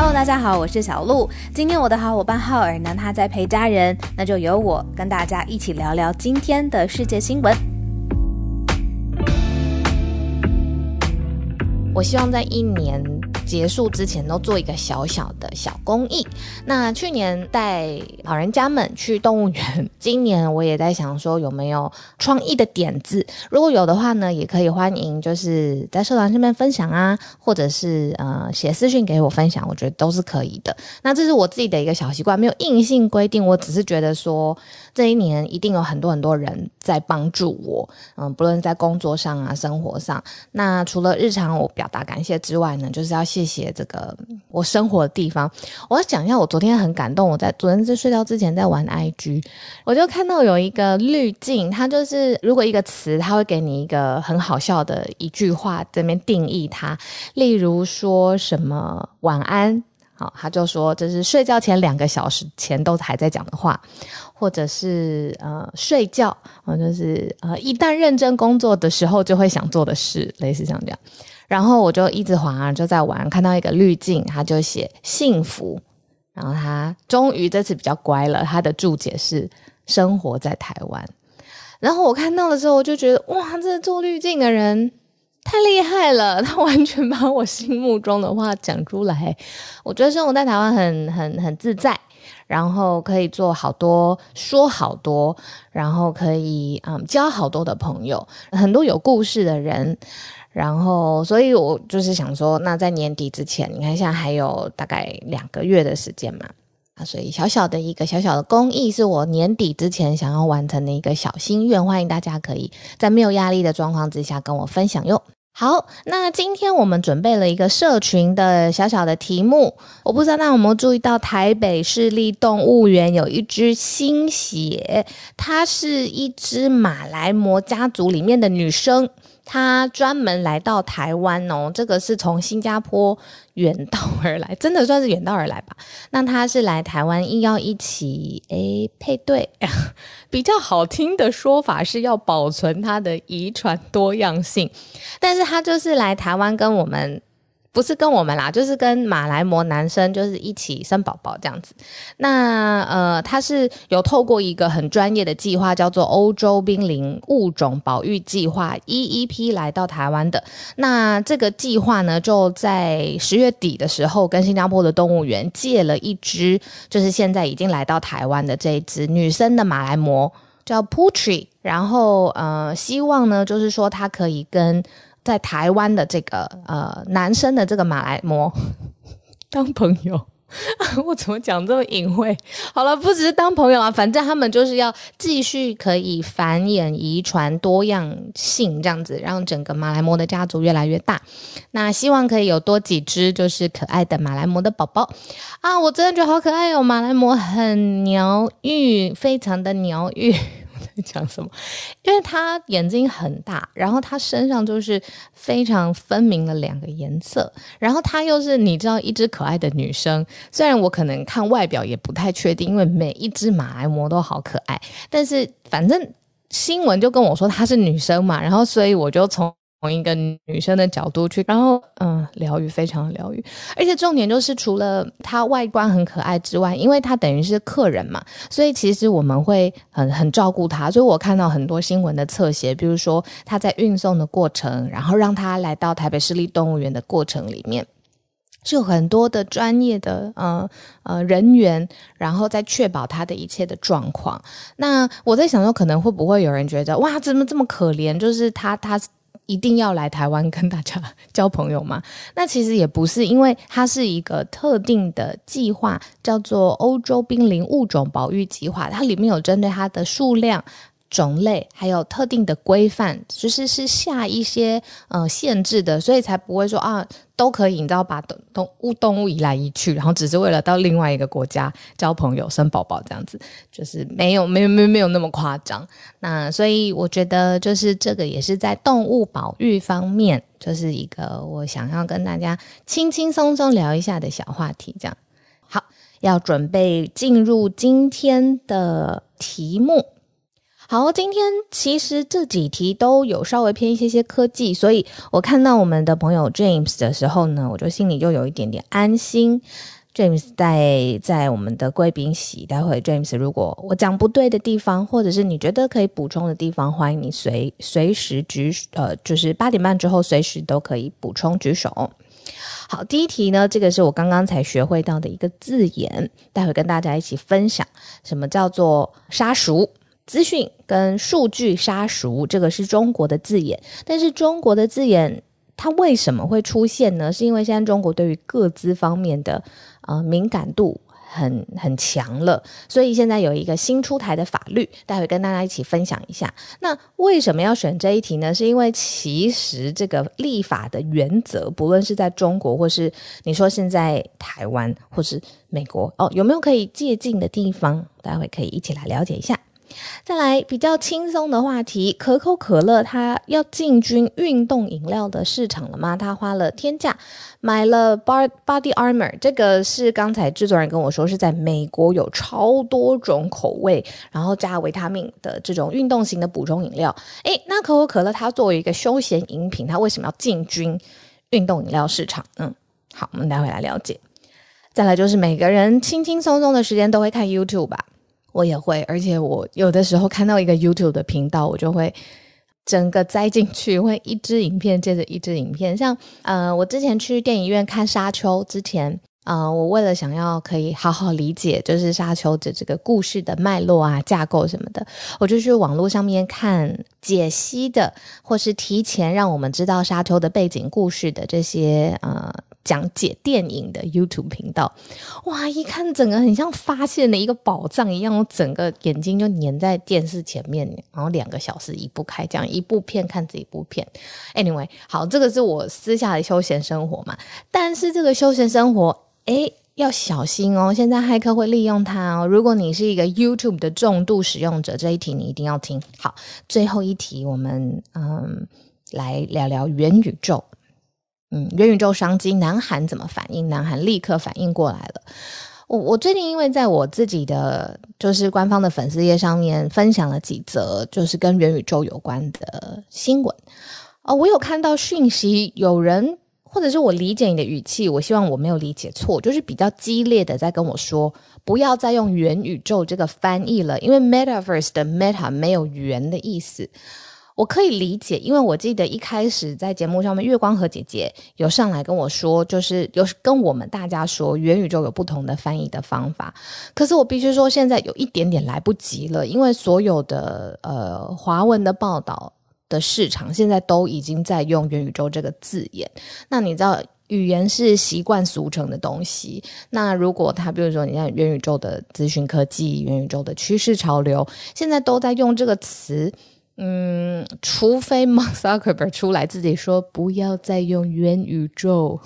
Hello，大家好，我是小鹿。今天我的好伙伴浩尔呢，他在陪家人，那就由我跟大家一起聊聊今天的世界新闻。我希望在一年结束之前都做一个小小的小公益。那去年带老人家们去动物园，今年我也在想说有没有创意的点子。如果有的话呢，也可以欢迎就是在社团上面分享啊，或者是呃写私讯给我分享，我觉得都是可以的。那这是我自己的一个小习惯，没有硬性规定，我只是觉得说这一年一定有很多很多人在帮助我，嗯，不论在工作上啊，生活上。那除了日常我表达感谢之外呢，就是要。谢谢这个我生活的地方。我要讲一下，我昨天很感动。我在昨天在睡觉之前在玩 IG，我就看到有一个滤镜，它就是如果一个词，它会给你一个很好笑的一句话，这边定义它。例如说什么晚安，好，他就说这是睡觉前两个小时前都还在讲的话，或者是呃睡觉，就是呃一旦认真工作的时候就会想做的事，类似像这样。然后我就一直滑，就在玩，看到一个滤镜，他就写幸福。然后他终于这次比较乖了，他的注解是生活在台湾。然后我看到的时候，我就觉得哇，这做滤镜的人太厉害了，他完全把我心目中的话讲出来。我觉得生活在台湾很很很自在，然后可以做好多，说好多，然后可以嗯交好多的朋友，很多有故事的人。然后，所以我就是想说，那在年底之前，你看现在还有大概两个月的时间嘛，啊，所以小小的一个小小的公益，是我年底之前想要完成的一个小心愿，欢迎大家可以在没有压力的状况之下跟我分享哟。好，那今天我们准备了一个社群的小小的题目，我不知道大家有没有注意到，台北市立动物园有一只新血，它是一只马来貘家族里面的女生。他专门来到台湾哦，这个是从新加坡远道而来，真的算是远道而来吧。那他是来台湾，硬要一起诶配对，比较好听的说法是要保存他的遗传多样性，但是他就是来台湾跟我们。不是跟我们啦，就是跟马来貘男生，就是一起生宝宝这样子。那呃，他是有透过一个很专业的计划，叫做欧洲濒临物种保育计划 （EEP） 来到台湾的。那这个计划呢，就在十月底的时候，跟新加坡的动物园借了一只，就是现在已经来到台湾的这一只女生的马来貘，叫 Putri。然后呃，希望呢，就是说它可以跟。在台湾的这个呃男生的这个马来貘 当朋友，我怎么讲这么隐晦？好了，不只是当朋友啊，反正他们就是要继续可以繁衍遗传多样性这样子，让整个马来貘的家族越来越大。那希望可以有多几只就是可爱的马来貘的宝宝啊！我真的觉得好可爱哦，马来貘很疗愈，非常的疗愈。讲什么？因为他眼睛很大，然后他身上就是非常分明的两个颜色，然后他又是你知道一只可爱的女生。虽然我可能看外表也不太确定，因为每一只马来貘都好可爱，但是反正新闻就跟我说她是女生嘛，然后所以我就从。从一个女生的角度去，然后嗯，疗愈非常疗愈，而且重点就是除了她外观很可爱之外，因为她等于是客人嘛，所以其实我们会很很照顾她。所以我看到很多新闻的侧写，比如说她在运送的过程，然后让她来到台北市立动物园的过程里面，就很多的专业的呃呃人员，然后在确保她的一切的状况。那我在想说，可能会不会有人觉得哇，怎么这么可怜？就是她她。一定要来台湾跟大家 交朋友吗？那其实也不是，因为它是一个特定的计划，叫做欧洲濒临物种保育计划，它里面有针对它的数量。种类还有特定的规范，就是是下一些呃限制的，所以才不会说啊都可以，你知道把动动物动物移来移去，然后只是为了到另外一个国家交朋友、生宝宝这样子，就是没有没有没有没有那么夸张。那所以我觉得就是这个也是在动物保育方面，就是一个我想要跟大家轻轻松松聊一下的小话题。这样好，要准备进入今天的题目。好，今天其实这几题都有稍微偏一些些科技，所以我看到我们的朋友 James 的时候呢，我就心里就有一点点安心。James 在在我们的贵宾席，待会 James 如果我讲不对的地方，或者是你觉得可以补充的地方，欢迎你随随时举，呃，就是八点半之后随时都可以补充举手。好，第一题呢，这个是我刚刚才学会到的一个字眼，待会跟大家一起分享，什么叫做杀熟。资讯跟数据杀熟，这个是中国的字眼，但是中国的字眼它为什么会出现呢？是因为现在中国对于个资方面的呃敏感度很很强了，所以现在有一个新出台的法律，待会跟大家一起分享一下。那为什么要选这一题呢？是因为其实这个立法的原则，不论是在中国，或是你说现在台湾，或是美国，哦，有没有可以借鉴的地方？待会可以一起来了解一下。再来比较轻松的话题，可口可乐它要进军运动饮料的市场了吗？它花了天价买了 Body Armor，这个是刚才制作人跟我说是在美国有超多种口味，然后加维他命的这种运动型的补充饮料。诶，那可口可乐它作为一个休闲饮品，它为什么要进军运动饮料市场？嗯，好，我们待会来了解。再来就是每个人轻轻松松的时间都会看 YouTube 吧。我也会，而且我有的时候看到一个 YouTube 的频道，我就会整个栽进去，会一支影片接着一支影片。像呃，我之前去电影院看《沙丘》之前，呃，我为了想要可以好好理解，就是《沙丘》的这个故事的脉络啊、架构什么的，我就去网络上面看解析的，或是提前让我们知道《沙丘》的背景故事的这些呃。讲解电影的 YouTube 频道，哇！一看整个很像发现了一个宝藏一样，我整个眼睛就粘在电视前面，然后两个小时移不开，这样一部片看这一部片。Anyway，好，这个是我私下的休闲生活嘛。但是这个休闲生活，诶，要小心哦。现在骇客会利用它哦。如果你是一个 YouTube 的重度使用者，这一题你一定要听好。最后一题，我们嗯来聊聊元宇宙。嗯，元宇宙商机，南韩怎么反应？南韩立刻反应过来了。我我最近因为在我自己的就是官方的粉丝页上面分享了几则就是跟元宇宙有关的新闻哦，我有看到讯息，有人或者是我理解你的语气，我希望我没有理解错，就是比较激烈的在跟我说，不要再用元宇宙这个翻译了，因为 Metaverse 的 Meta 没有元的意思。我可以理解，因为我记得一开始在节目上面，月光和姐姐有上来跟我说，就是有跟我们大家说元宇宙有不同的翻译的方法。可是我必须说，现在有一点点来不及了，因为所有的呃华文的报道的市场现在都已经在用元宇宙这个字眼。那你知道，语言是习惯俗成的东西。那如果他比如说，你看元宇宙的资讯科技、元宇宙的趋势潮流，现在都在用这个词。嗯，除非 Mark Zuckerberg 出来自己说不要再用元宇宙，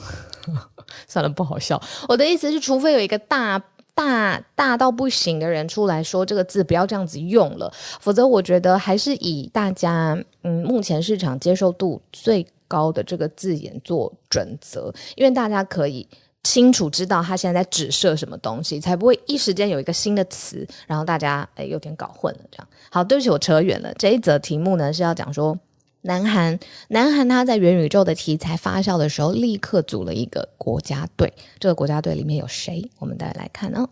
算了，不好笑。我的意思是，除非有一个大大大到不行的人出来说这个字不要这样子用了，否则我觉得还是以大家嗯目前市场接受度最高的这个字眼做准则，因为大家可以。清楚知道他现在在指涉什么东西，才不会一时间有一个新的词，然后大家诶有点搞混了。这样好，对不起，我扯远了。这一则题目呢是要讲说，南韩南韩他在元宇宙的题材发酵的时候，立刻组了一个国家队。这个国家队里面有谁？我们再来看哦。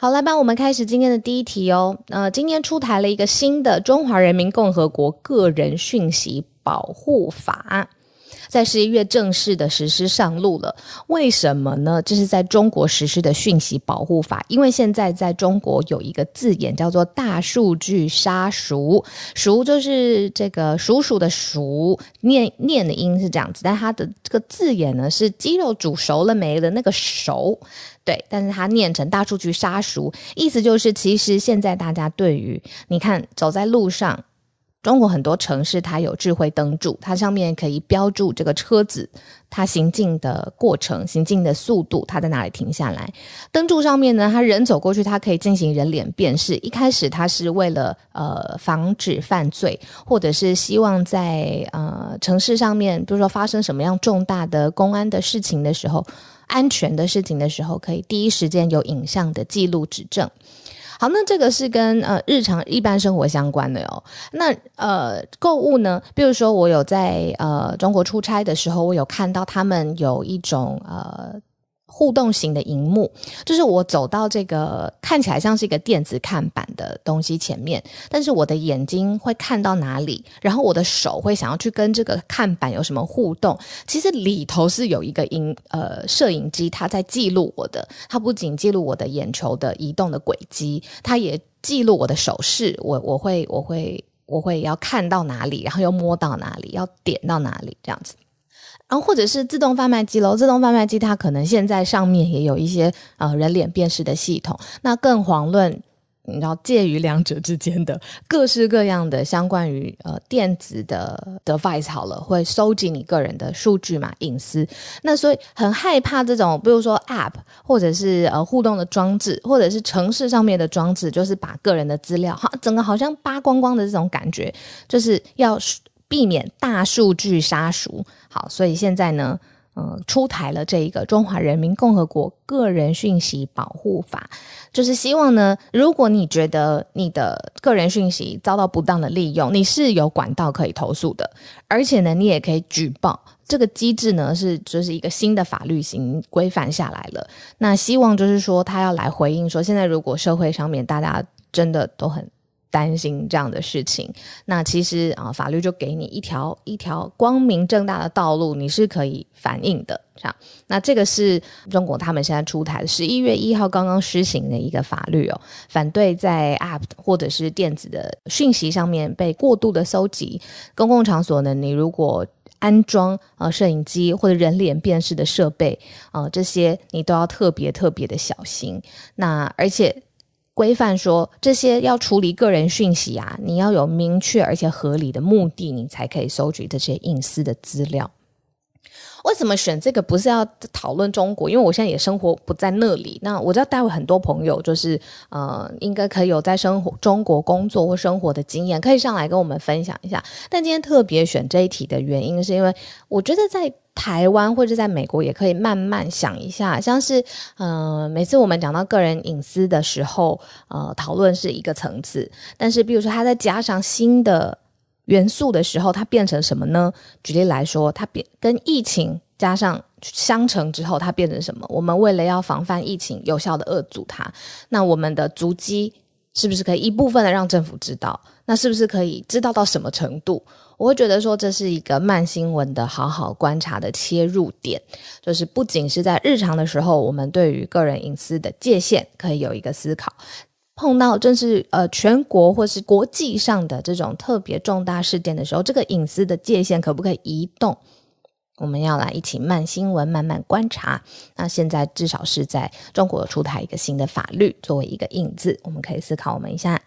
好，来吧，我们开始今天的第一题哦。呃，今天出台了一个新的《中华人民共和国个人讯息保护法》。在十一月正式的实施上路了，为什么呢？这是在中国实施的讯息保护法，因为现在在中国有一个字眼叫做“大数据杀熟”，熟就是这个鼠鼠的熟，念念的音是这样子，但它的这个字眼呢是鸡肉煮熟了没的那个熟，对，但是它念成“大数据杀熟”，意思就是其实现在大家对于你看走在路上。中国很多城市，它有智慧灯柱，它上面可以标注这个车子它行进的过程、行进的速度，它在哪里停下来。灯柱上面呢，它人走过去，它可以进行人脸辨识。一开始它是为了呃防止犯罪，或者是希望在呃城市上面，比如说发生什么样重大的公安的事情的时候、安全的事情的时候，可以第一时间有影像的记录指证。好，那这个是跟呃日常一般生活相关的哦。那呃购物呢，比如说我有在呃中国出差的时候，我有看到他们有一种呃。互动型的荧幕，就是我走到这个看起来像是一个电子看板的东西前面，但是我的眼睛会看到哪里，然后我的手会想要去跟这个看板有什么互动。其实里头是有一个影呃摄影机，它在记录我的。它不仅记录我的眼球的移动的轨迹，它也记录我的手势。我我会我会我会要看到哪里，然后又摸到哪里，要点到哪里，这样子。然后或者是自动贩卖机喽，自动贩卖机它可能现在上面也有一些呃人脸辨识的系统，那更遑论你知道介于两者之间的各式各样的相关于呃电子的 device 好了，会收集你个人的数据嘛，隐私。那所以很害怕这种，比如说 app 或者是呃互动的装置，或者是城市上面的装置，就是把个人的资料哈，整个好像扒光光的这种感觉，就是要。避免大数据杀熟，好，所以现在呢，嗯、呃，出台了这一个《中华人民共和国个人讯息保护法》，就是希望呢，如果你觉得你的个人讯息遭到不当的利用，你是有管道可以投诉的，而且呢，你也可以举报。这个机制呢，是就是一个新的法律型规范下来了。那希望就是说，他要来回应说，现在如果社会上面大家真的都很。担心这样的事情，那其实啊，法律就给你一条一条光明正大的道路，你是可以反映的。这样，那这个是中国他们现在出台十一月一号刚刚施行的一个法律哦，反对在 App 或者是电子的讯息上面被过度的搜集。公共场所呢，你如果安装呃摄影机或者人脸辨识的设备啊，呃，这些你都要特别特别的小心。那而且。规范说，这些要处理个人讯息啊，你要有明确而且合理的目的，你才可以收取这些隐私的资料。为什么选这个？不是要讨论中国，因为我现在也生活不在那里。那我知道待会很多朋友就是呃，应该可以有在生活中国工作或生活的经验，可以上来跟我们分享一下。但今天特别选这一题的原因，是因为我觉得在。台湾或者在美国也可以慢慢想一下，像是呃，每次我们讲到个人隐私的时候，呃，讨论是一个层次，但是比如说它再加上新的元素的时候，它变成什么呢？举例来说，它变跟疫情加上相乘之后，它变成什么？我们为了要防范疫情，有效的遏阻它，那我们的足迹是不是可以一部分的让政府知道？那是不是可以知道到什么程度？我会觉得说，这是一个慢新闻的好好观察的切入点，就是不仅是在日常的时候，我们对于个人隐私的界限可以有一个思考；碰到正是呃全国或是国际上的这种特别重大事件的时候，这个隐私的界限可不可以移动？我们要来一起慢新闻，慢慢观察。那现在至少是在中国出台一个新的法律作为一个引子，我们可以思考我们一下。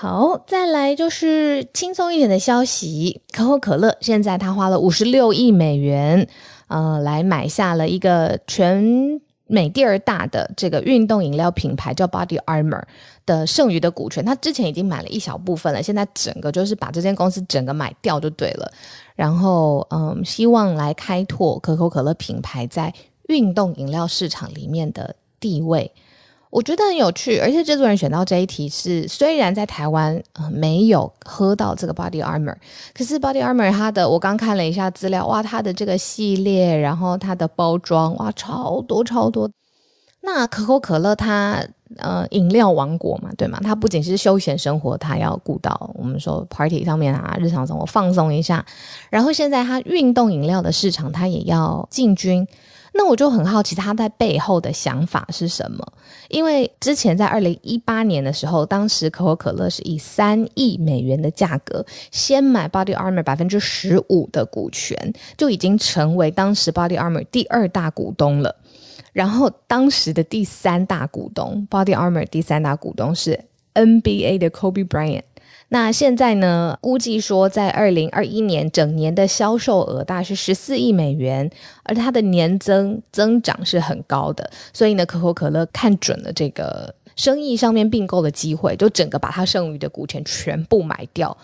好，再来就是轻松一点的消息。可口可乐现在他花了五十六亿美元，呃，来买下了一个全美第二大的这个运动饮料品牌，叫 Body Armor 的剩余的股权。他之前已经买了一小部分了，现在整个就是把这间公司整个买掉就对了。然后，嗯，希望来开拓可口可乐品牌在运动饮料市场里面的地位。我觉得很有趣，而且制作人选到这一题是，虽然在台湾呃没有喝到这个 Body Armor，可是 Body Armor 它的我刚看了一下资料，哇，它的这个系列，然后它的包装，哇，超多超多。那可口可乐它呃饮料王国嘛，对吗？它不仅是休闲生活，它要顾到我们说 Party 上面啊，日常生活放松一下，然后现在它运动饮料的市场它也要进军。那我就很好奇他在背后的想法是什么？因为之前在二零一八年的时候，当时可口可乐是以三亿美元的价格先买 Body Armor 百分之十五的股权，就已经成为当时 Body Armor 第二大股东了。然后当时的第三大股东 Body Armor 第三大股东是 NBA 的 Kobe Bryant。那现在呢？估计说，在二零二一年整年的销售额大概是十四亿美元，而它的年增增长是很高的。所以呢，可口可乐看准了这个生意上面并购的机会，就整个把它剩余的股权全部买掉。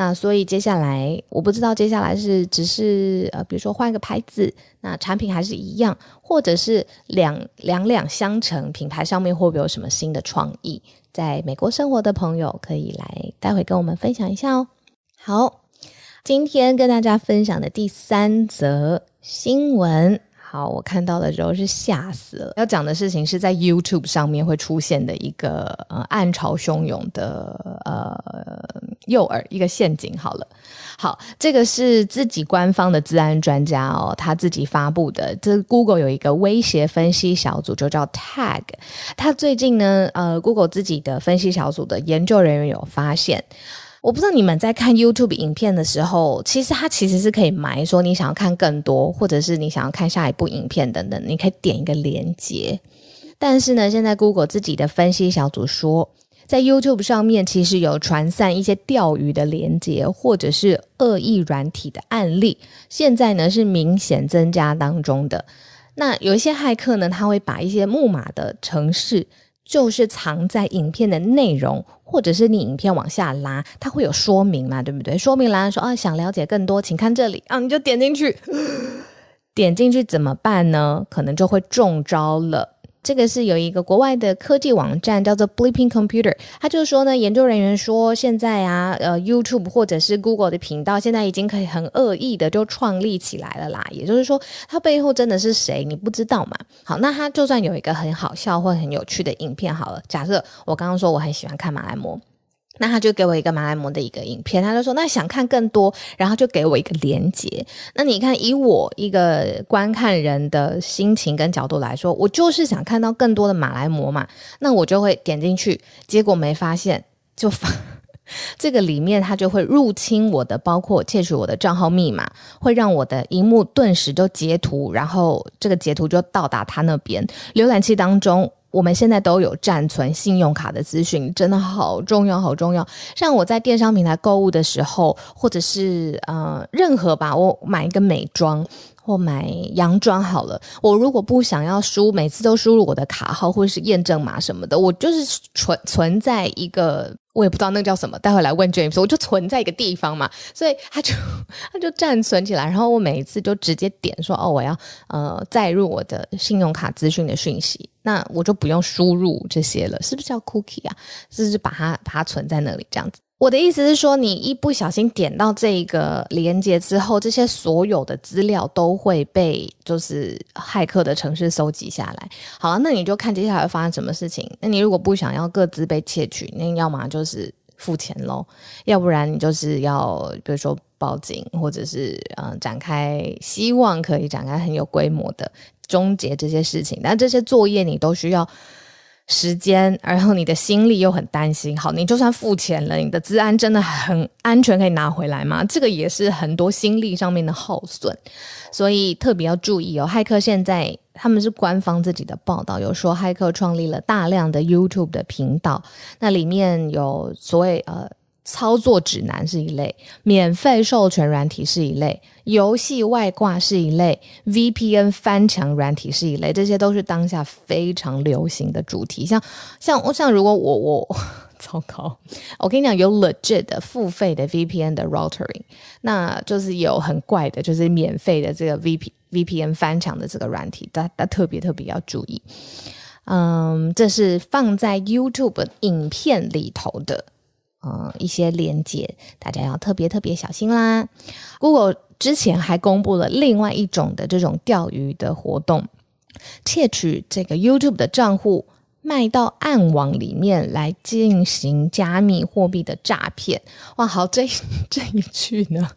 那所以接下来我不知道接下来是只是呃，比如说换一个牌子，那产品还是一样，或者是两两两相乘，品牌上面会不会有什么新的创意？在美国生活的朋友可以来待会跟我们分享一下哦。好，今天跟大家分享的第三则新闻。好，我看到的时候是吓死了。要讲的事情是在 YouTube 上面会出现的一个呃暗潮汹涌的呃诱饵，一个陷阱。好了，好，这个是自己官方的治安专家哦，他自己发布的。这 Google 有一个威胁分析小组，就叫 Tag。他最近呢，呃，Google 自己的分析小组的研究人员有发现。我不知道你们在看 YouTube 影片的时候，其实它其实是可以埋说你想要看更多，或者是你想要看下一部影片等等，你可以点一个连接。但是呢，现在 Google 自己的分析小组说，在 YouTube 上面其实有传散一些钓鱼的连接，或者是恶意软体的案例，现在呢是明显增加当中的。那有一些骇客呢，他会把一些木马的城市。就是藏在影片的内容，或者是你影片往下拉，它会有说明嘛，对不对？说明栏说啊，想了解更多，请看这里啊，你就点进去，点进去怎么办呢？可能就会中招了。这个是有一个国外的科技网站叫做 Bleeping Computer，他就是说呢，研究人员说现在啊，呃，YouTube 或者是 Google 的频道现在已经可以很恶意的就创立起来了啦。也就是说，它背后真的是谁，你不知道嘛？好，那它就算有一个很好笑或很有趣的影片好了，假设我刚刚说我很喜欢看马来貘。那他就给我一个马来貘的一个影片，他就说，那想看更多，然后就给我一个连接。那你看，以我一个观看人的心情跟角度来说，我就是想看到更多的马来貘嘛，那我就会点进去，结果没发现，就发 这个里面它就会入侵我的，包括窃取我的账号密码，会让我的荧幕顿时就截图，然后这个截图就到达他那边浏览器当中。我们现在都有暂存信用卡的资讯，真的好重要，好重要。像我在电商平台购物的时候，或者是呃任何吧，我买一个美妆或买洋装好了，我如果不想要输，每次都输入我的卡号或者是验证码什么的，我就是存存在一个。我也不知道那个叫什么，待会来问 James，我就存在一个地方嘛，所以他就他就暂存起来，然后我每一次就直接点说哦，我要呃载入我的信用卡资讯的讯息，那我就不用输入这些了，是不是叫 cookie 啊？是不是把它把它存在那里这样子。我的意思是说，你一不小心点到这个连接之后，这些所有的资料都会被就是骇客的程式收集下来。好了，那你就看接下来会发生什么事情。那你如果不想要各自被窃取，那要么就是付钱喽，要不然你就是要比如说报警，或者是嗯、展开，希望可以展开很有规模的终结这些事情。但这些作业你都需要。时间，然后你的心力又很担心。好，你就算付钱了，你的资安真的很安全，可以拿回来吗？这个也是很多心力上面的耗损，所以特别要注意哦。骇客现在他们是官方自己的报道，有说骇客创立了大量的 YouTube 的频道，那里面有所谓呃。操作指南是一类，免费授权软体是一类，游戏外挂是一类，VPN 翻墙软体是一类，这些都是当下非常流行的主题。像像我像如果我我 糟糕，我跟你讲，有 legit 的付费的 VPN 的 routing，那就是有很怪的，就是免费的这个 VP VPN 翻墙的这个软体，大家特别特别要注意。嗯，这是放在 YouTube 影片里头的。嗯，一些连接，大家要特别特别小心啦。Google 之前还公布了另外一种的这种钓鱼的活动，窃取这个 YouTube 的账户，卖到暗网里面来进行加密货币的诈骗。哇，好，这 这一句呢？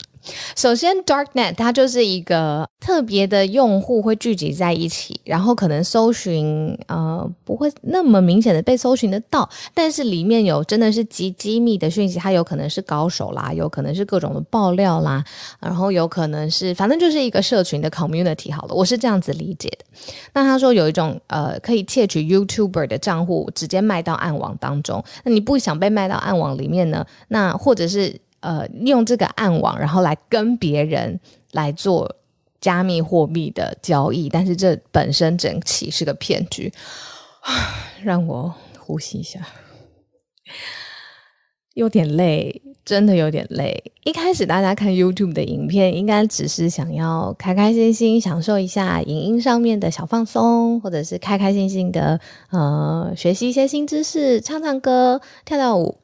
首先，Darknet 它就是一个特别的用户会聚集在一起，然后可能搜寻呃不会那么明显的被搜寻得到，但是里面有真的是极机密的讯息，它有可能是高手啦，有可能是各种的爆料啦，然后有可能是反正就是一个社群的 community 好了，我是这样子理解的。那他说有一种呃可以窃取 YouTuber 的账户，直接卖到暗网当中，那你不想被卖到暗网里面呢？那或者是。呃，用这个暗网，然后来跟别人来做加密货币的交易，但是这本身整起是个骗局，让我呼吸一下，有点累。真的有点累。一开始大家看 YouTube 的影片，应该只是想要开开心心享受一下影音上面的小放松，或者是开开心心的呃学习一些新知识、唱唱歌、跳跳舞。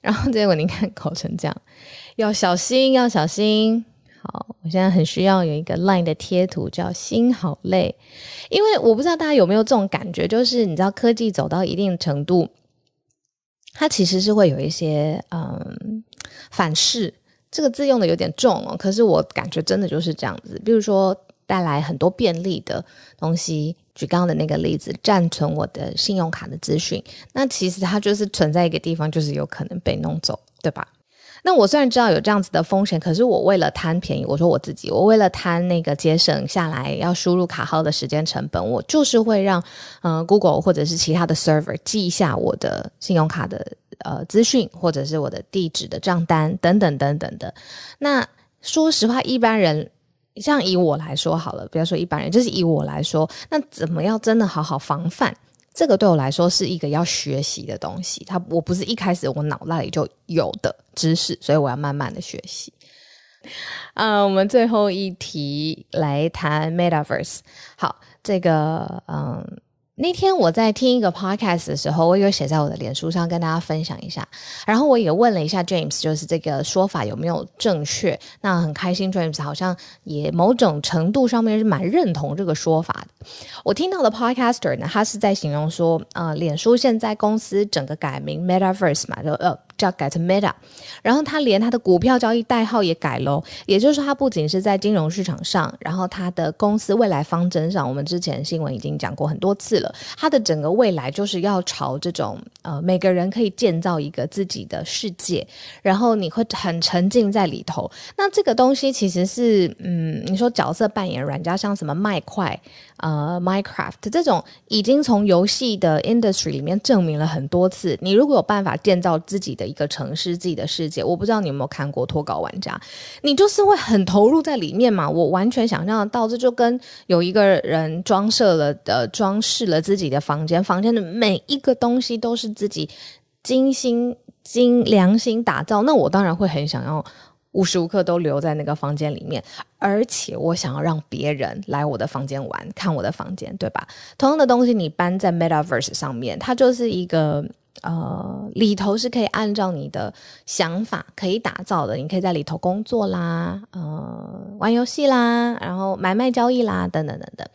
然后结果你看搞成这样，要小心，要小心。好，我现在很需要有一个 Line 的贴图，叫“心好累”，因为我不知道大家有没有这种感觉，就是你知道科技走到一定程度，它其实是会有一些嗯反噬，这个字用的有点重哦，可是我感觉真的就是这样子。比如说带来很多便利的东西，举刚刚的那个例子，暂存我的信用卡的资讯，那其实它就是存在一个地方，就是有可能被弄走，对吧？那我虽然知道有这样子的风险，可是我为了贪便宜，我说我自己，我为了贪那个节省下来要输入卡号的时间成本，我就是会让呃 Google 或者是其他的 server 记一下我的信用卡的呃资讯，或者是我的地址的账单等等等等的。那说实话，一般人像以我来说好了，不要说一般人，就是以我来说，那怎么要真的好好防范？这个对我来说是一个要学习的东西，它我不是一开始我脑袋里就有的知识，所以我要慢慢的学习。啊、我们最后一题来谈 Metaverse。好，这个嗯。那天我在听一个 podcast 的时候，我有写在我的脸书上跟大家分享一下，然后我也问了一下 James，就是这个说法有没有正确？那很开心，James 好像也某种程度上面是蛮认同这个说法的。我听到的 podcaster 呢，他是在形容说，呃，脸书现在公司整个改名 Metaverse 嘛，就呃。叫改成 Meta，然后他连他的股票交易代号也改了，也就是说，他不仅是在金融市场上，然后他的公司未来方针上，我们之前新闻已经讲过很多次了，他的整个未来就是要朝这种呃，每个人可以建造一个自己的世界，然后你会很沉浸在里头。那这个东西其实是，嗯，你说角色扮演软件，像什么麦块。呃，Minecraft 这种已经从游戏的 industry 里面证明了很多次，你如果有办法建造自己的一个城市、自己的世界，我不知道你有没有看过脱稿玩家，你就是会很投入在里面嘛。我完全想象得到，这就跟有一个人装设了呃装饰了自己的房间，房间的每一个东西都是自己精心精良心打造，那我当然会很想要。无时无刻都留在那个房间里面，而且我想要让别人来我的房间玩，看我的房间，对吧？同样的东西你搬在 Metaverse 上面，它就是一个呃，里头是可以按照你的想法可以打造的，你可以在里头工作啦，呃，玩游戏啦，然后买卖交易啦，等等等等。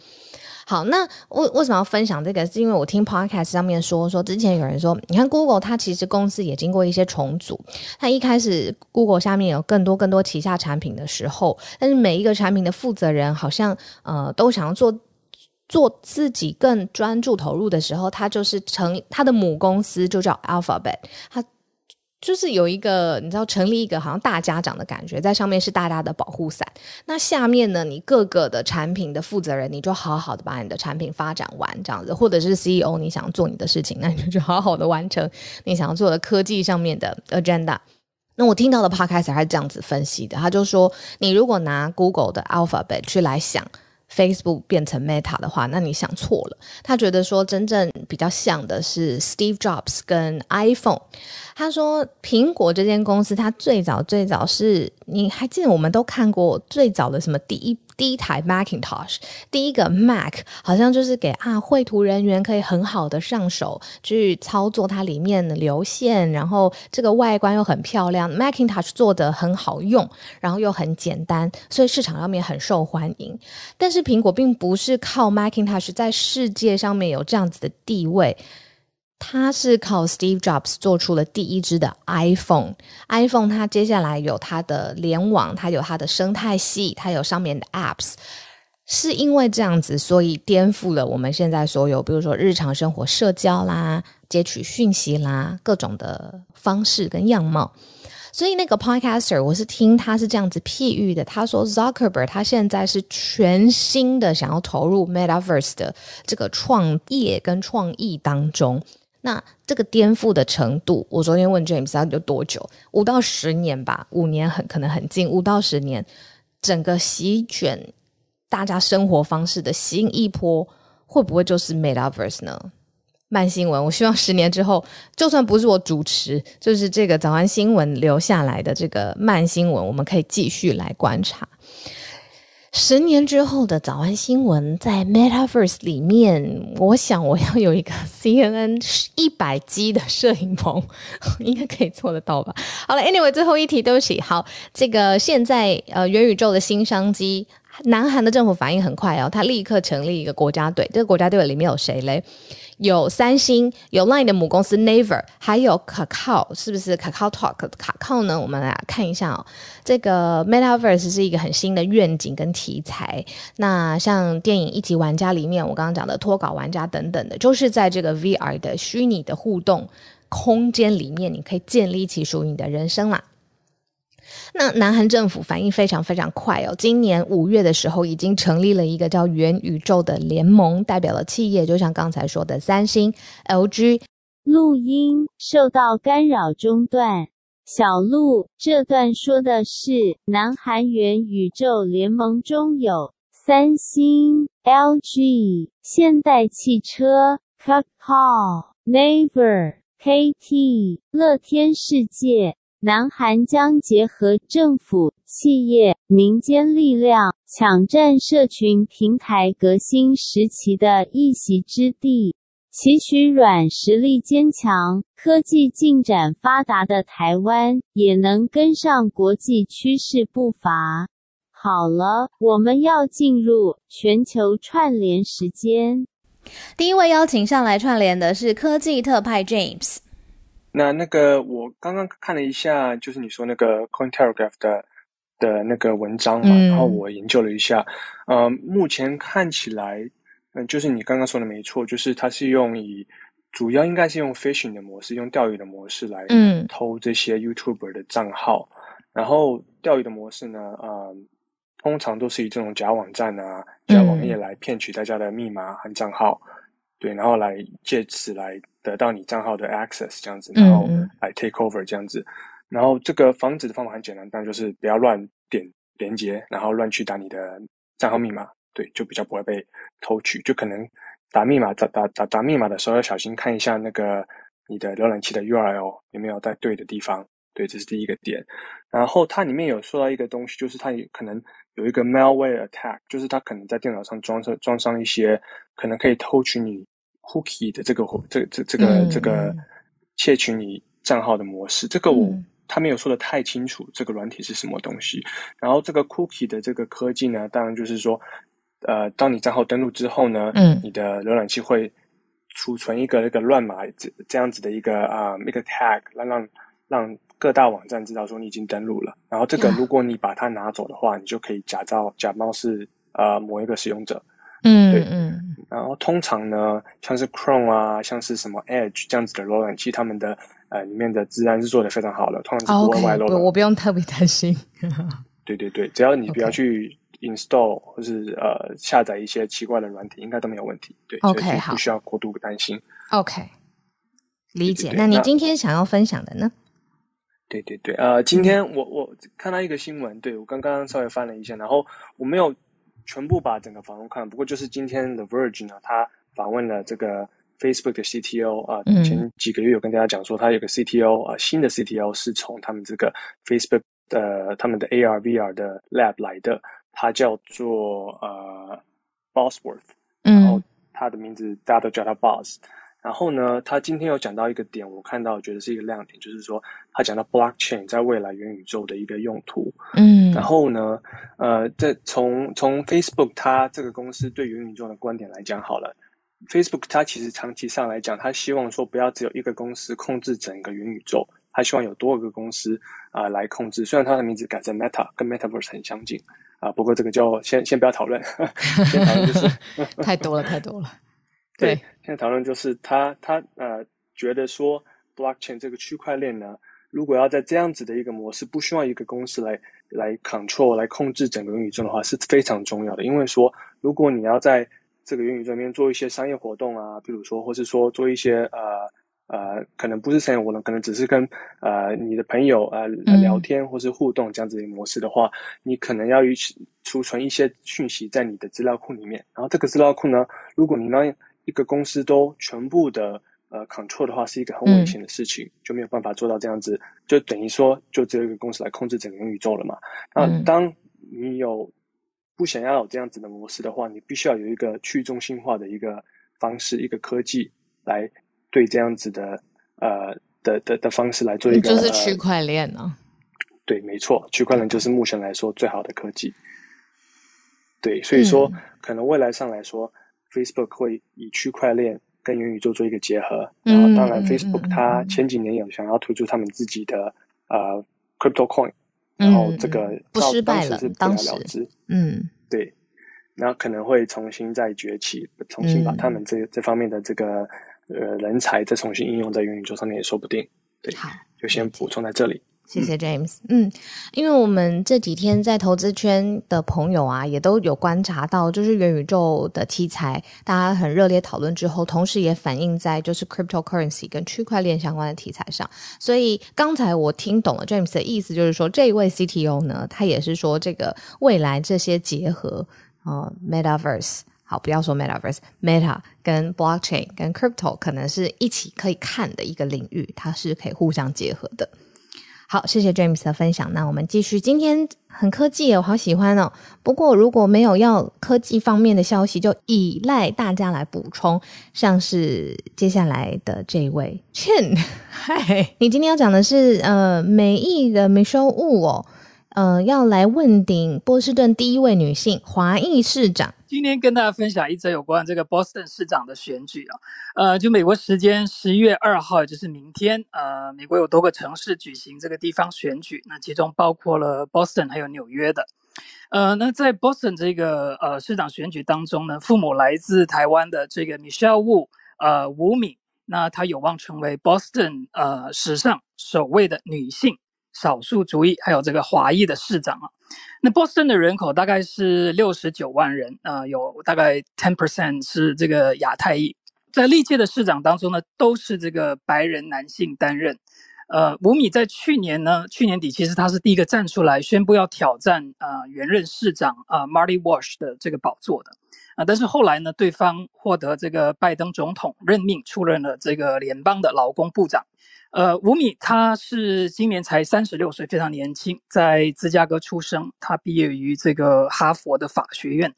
好，那为为什么要分享这个？是因为我听 podcast 上面说，说之前有人说，你看 Google 它其实公司也经过一些重组，它一开始 Google 下面有更多更多旗下产品的时候，但是每一个产品的负责人好像呃都想要做做自己更专注投入的时候，他就是成他的母公司就叫 Alphabet，他。就是有一个，你知道，成立一个好像大家长的感觉，在上面是大家的保护伞。那下面呢，你各个的产品的负责人，你就好好的把你的产品发展完，这样子，或者是 CEO，你想做你的事情，那你就好好的完成你想要做的科技上面的 agenda。那我听到的 podcast 还是这样子分析的，他就说，你如果拿 Google 的 Alphabet 去来想 Facebook 变成 Meta 的话，那你想错了。他觉得说，真正比较像的是 Steve Jobs 跟 iPhone。他说：“苹果这间公司，它最早最早是，你还记得我们都看过最早的什么第一第一台 Macintosh，第一个 Mac，好像就是给啊绘图人员可以很好的上手去操作它里面的流线，然后这个外观又很漂亮，Macintosh 做得很好用，然后又很简单，所以市场上面很受欢迎。但是苹果并不是靠 Macintosh 在世界上面有这样子的地位。”它是靠 Steve Jobs 做出了第一支的 iPhone。iPhone 它接下来有它的联网，它有它的生态系，它有上面的 Apps。是因为这样子，所以颠覆了我们现在所有，比如说日常生活、社交啦、截取讯息啦，各种的方式跟样貌。所以那个 Podcaster，我是听他是这样子譬喻的。他说，Zuckerberg 他现在是全新的想要投入 Metaverse 的这个创业跟创意当中。那这个颠覆的程度，我昨天问 James，他有多久？五到十年吧，五年很可能很近，五到十年，整个席卷大家生活方式的新一波，会不会就是 Metaverse 呢慢新闻。我希望十年之后，就算不是我主持，就是这个早安新闻留下来的这个慢新闻，我们可以继续来观察。十年之后的早安新闻，在 Metaverse 里面，我想我要有一个 CNN 一百 G 的摄影棚，应该可以做得到吧？好了，Anyway，最后一题，对不起。好，这个现在呃元宇宙的新商机，南韩的政府反应很快哦，他立刻成立一个国家队，这个国家队里面有谁嘞？有三星，有 Line 的母公司 Naver，还有 Kakao，是不是 Kakao Talk？卡靠呢？我们来看一下哦。这个 Metaverse 是一个很新的愿景跟题材。那像电影《一级玩家》里面，我刚刚讲的脱稿玩家等等的，就是在这个 VR 的虚拟的互动空间里面，你可以建立起属于你的人生啦。那南韩政府反应非常非常快哦，今年五月的时候已经成立了一个叫元宇宙的联盟，代表了企业，就像刚才说的三星、LG。录音受到干扰中断，小鹿，这段说的是南韩元宇宙联盟中有三星、LG、现代汽车、Kakao、Naver、KT、乐天世界。南韩将结合政府、企业、民间力量，抢占社群平台革新时期的一席之地，期许软实力坚强、科技进展发达的台湾也能跟上国际趋势步伐。好了，我们要进入全球串联时间。第一位邀请上来串联的是科技特派 James。那那个我刚刚看了一下，就是你说那个 Cointelegraph 的的那个文章嘛，嗯、然后我研究了一下，呃，目前看起来，嗯、呃，就是你刚刚说的没错，就是它是用以主要应该是用 phishing 的模式，用钓鱼的模式来偷这些 YouTuber 的账号，嗯、然后钓鱼的模式呢，呃，通常都是以这种假网站啊、假网页来骗取大家的密码和账号，嗯、对，然后来借此来。得到你账号的 access 这样子，然后来 take over 这样子，嗯、然后这个防止的方法很简单，当然就是不要乱点连接，然后乱去打你的账号密码，对，就比较不会被偷取。就可能打密码打打打打密码的时候要小心看一下那个你的浏览器的 URL 有没有在对的地方，对，这是第一个点。然后它里面有说到一个东西，就是它也可能有一个 malware attack，就是它可能在电脑上装上装上一些可能可以偷取你。Cookie 的这个这这这个、嗯、这个窃取你账号的模式，这个我、嗯、他没有说的太清楚，这个软体是什么东西。然后这个 Cookie 的这个科技呢，当然就是说，呃，当你账号登录之后呢，嗯，你的浏览器会储存一个那个乱码这这样子的一个啊、呃、一个 tag，让让让各大网站知道说你已经登录了。然后这个如果你把它拿走的话，你就可以假造假冒是呃某一个使用者。嗯，对，嗯，然后通常呢，像是 Chrome 啊，像是什么 Edge 这样子的浏览器，他们的呃里面的资安是做的非常好的，通常是不会外漏的。我不用特别担心。对对对，只要你不要去 install 或是呃下载一些奇怪的软体，应该都没有问题。对，OK，好，不需要过度担心。OK，理解。那你今天想要分享的呢？对对对，呃，今天我我看到一个新闻，对，我刚刚稍微翻了一下，然后我没有。全部把整个访问看，不过就是今天的 Verge 呢，他访问了这个 Facebook 的 CTO 啊、呃，前几个月有跟大家讲说，他有个 CTO 啊、呃，新的 CTO 是从他们这个 Facebook 的他们的 AR VR 的 Lab 来的，他叫做呃 Bosworth，然后他的名字大家都叫他 Boss。然后呢，他今天有讲到一个点，我看到觉得是一个亮点，就是说他讲到 blockchain 在未来元宇宙的一个用途。嗯，然后呢，呃，这从从 Facebook 它这个公司对元宇宙的观点来讲好了，Facebook 它其实长期上来讲，它希望说不要只有一个公司控制整个元宇宙，它希望有多个公司啊、呃、来控制。虽然它的名字改成 Meta，跟 Metaverse 很相近啊、呃，不过这个就先先不要讨论，先讨论就是 太多了，太多了。对，现在讨论就是他他呃觉得说，blockchain 这个区块链呢，如果要在这样子的一个模式，不需要一个公司来来 control 来控制整个元宇宙的话，是非常重要的。因为说，如果你要在这个元宇宙里面做一些商业活动啊，比如说，或是说做一些呃呃，可能不是商业活动，可能只是跟呃你的朋友呃聊天或是互动这样子的模式的话，嗯、你可能要去储存一些讯息在你的资料库里面。然后这个资料库呢，如果你让一个公司都全部的呃 control 的话，是一个很危险的事情，嗯、就没有办法做到这样子，就等于说就只有一个公司来控制整个元宇宙了嘛。那、嗯、当你有不想要有这样子的模式的话，你必须要有一个去中心化的一个方式，一个科技来对这样子的呃的的的方式来做一个，就是区块链呢、啊呃？对，没错，区块链就是目前来说最好的科技。对，所以说、嗯、可能未来上来说，Facebook 会以区块链跟元宇宙做一个结合。然后，当然，Facebook 它前几年有想要推出他们自己的呃 Crypto Coin，然后这个不失败了，当时是不了了之。嗯，对，然后可能会重新再崛起，重新把他们这、嗯、这方面的这个呃人才再重新应用在元宇宙上面也说不定。对，好，就先补充在这里。谢谢 James。嗯，因为我们这几天在投资圈的朋友啊，也都有观察到，就是元宇宙的题材，大家很热烈讨论之后，同时也反映在就是 cryptocurrency 跟区块链相关的题材上。所以刚才我听懂了 James 的意思，就是说这一位 CTO 呢，他也是说这个未来这些结合，呃，Metaverse，好，不要说 Metaverse，Meta 跟 Blockchain 跟 Crypto 可能是一起可以看的一个领域，它是可以互相结合的。好，谢谢 James 的分享。那我们继续，今天很科技，我好喜欢哦。不过如果没有要科技方面的消息，就依赖大家来补充。像是接下来的这位 Chin，嗨，你今天要讲的是呃美艺的 Michelle Wu 哦。呃，要来问鼎波士顿第一位女性华裔市长。今天跟大家分享一则有关这个 Boston 市长的选举啊。呃，就美国时间十一月二号，就是明天，呃，美国有多个城市举行这个地方选举，那其中包括了 Boston 还有纽约的。呃，那在 Boston 这个呃市长选举当中呢，父母来自台湾的这个 Michelle Wu，呃，吴敏，那她有望成为 Boston 呃史上首位的女性。少数族裔还有这个华裔的市长啊，那波士顿的人口大概是六十九万人，呃，有大概 ten percent 是这个亚太裔，在历届的市长当中呢，都是这个白人男性担任。呃，吴米在去年呢，去年底其实他是第一个站出来宣布要挑战呃原任市长啊、呃、Marty Walsh 的这个宝座的，啊、呃，但是后来呢，对方获得这个拜登总统任命，出任了这个联邦的劳工部长。呃，吴米他是今年才三十六岁，非常年轻，在芝加哥出生。他毕业于这个哈佛的法学院。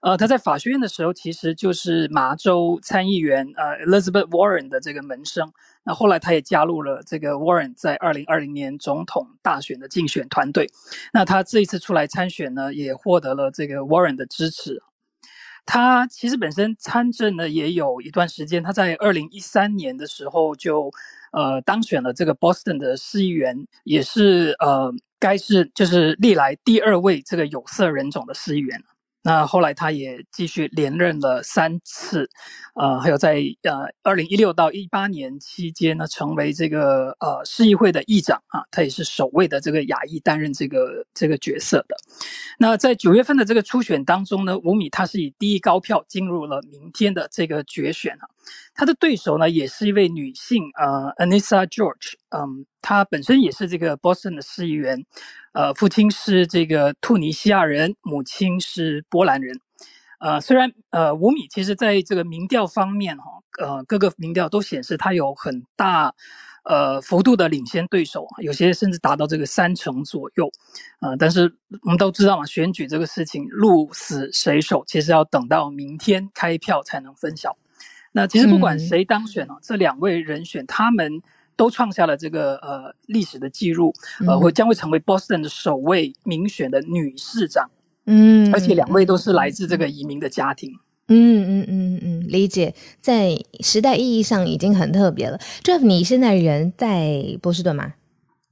呃，他在法学院的时候，其实就是麻州参议员呃 Elizabeth Warren 的这个门生。那后来他也加入了这个 Warren 在二零二零年总统大选的竞选团队。那他这一次出来参选呢，也获得了这个 Warren 的支持。他其实本身参政呢也有一段时间，他在二零一三年的时候就。呃，当选了这个 Boston 的市议员，也是呃，该是就是历来第二位这个有色人种的市议员。那后来他也继续连任了三次，呃，还有在呃二零一六到一八年期间呢，成为这个呃市议会的议长啊，他也是首位的这个亚裔担任这个这个角色的。那在九月份的这个初选当中呢，吴米他是以第一高票进入了明天的这个决选啊，他的对手呢也是一位女性，呃，Anissa George，嗯，她本身也是这个 Boston 的市议员。呃，父亲是这个突尼西亚人，母亲是波兰人。呃，虽然呃，吴米其实在这个民调方面哈，呃，各个民调都显示他有很大呃幅度的领先对手，有些甚至达到这个三成左右。呃，但是我们都知道嘛，选举这个事情鹿死谁手，其实要等到明天开票才能分晓。那其实不管谁当选哦，嗯、这两位人选他们。都创下了这个呃历史的记录，呃，会将会成为波士顿的首位民选的女市长，嗯，而且两位都是来自这个移民的家庭，嗯嗯嗯嗯，理解，在时代意义上已经很特别了。Jeff，你现在人在波士顿吗？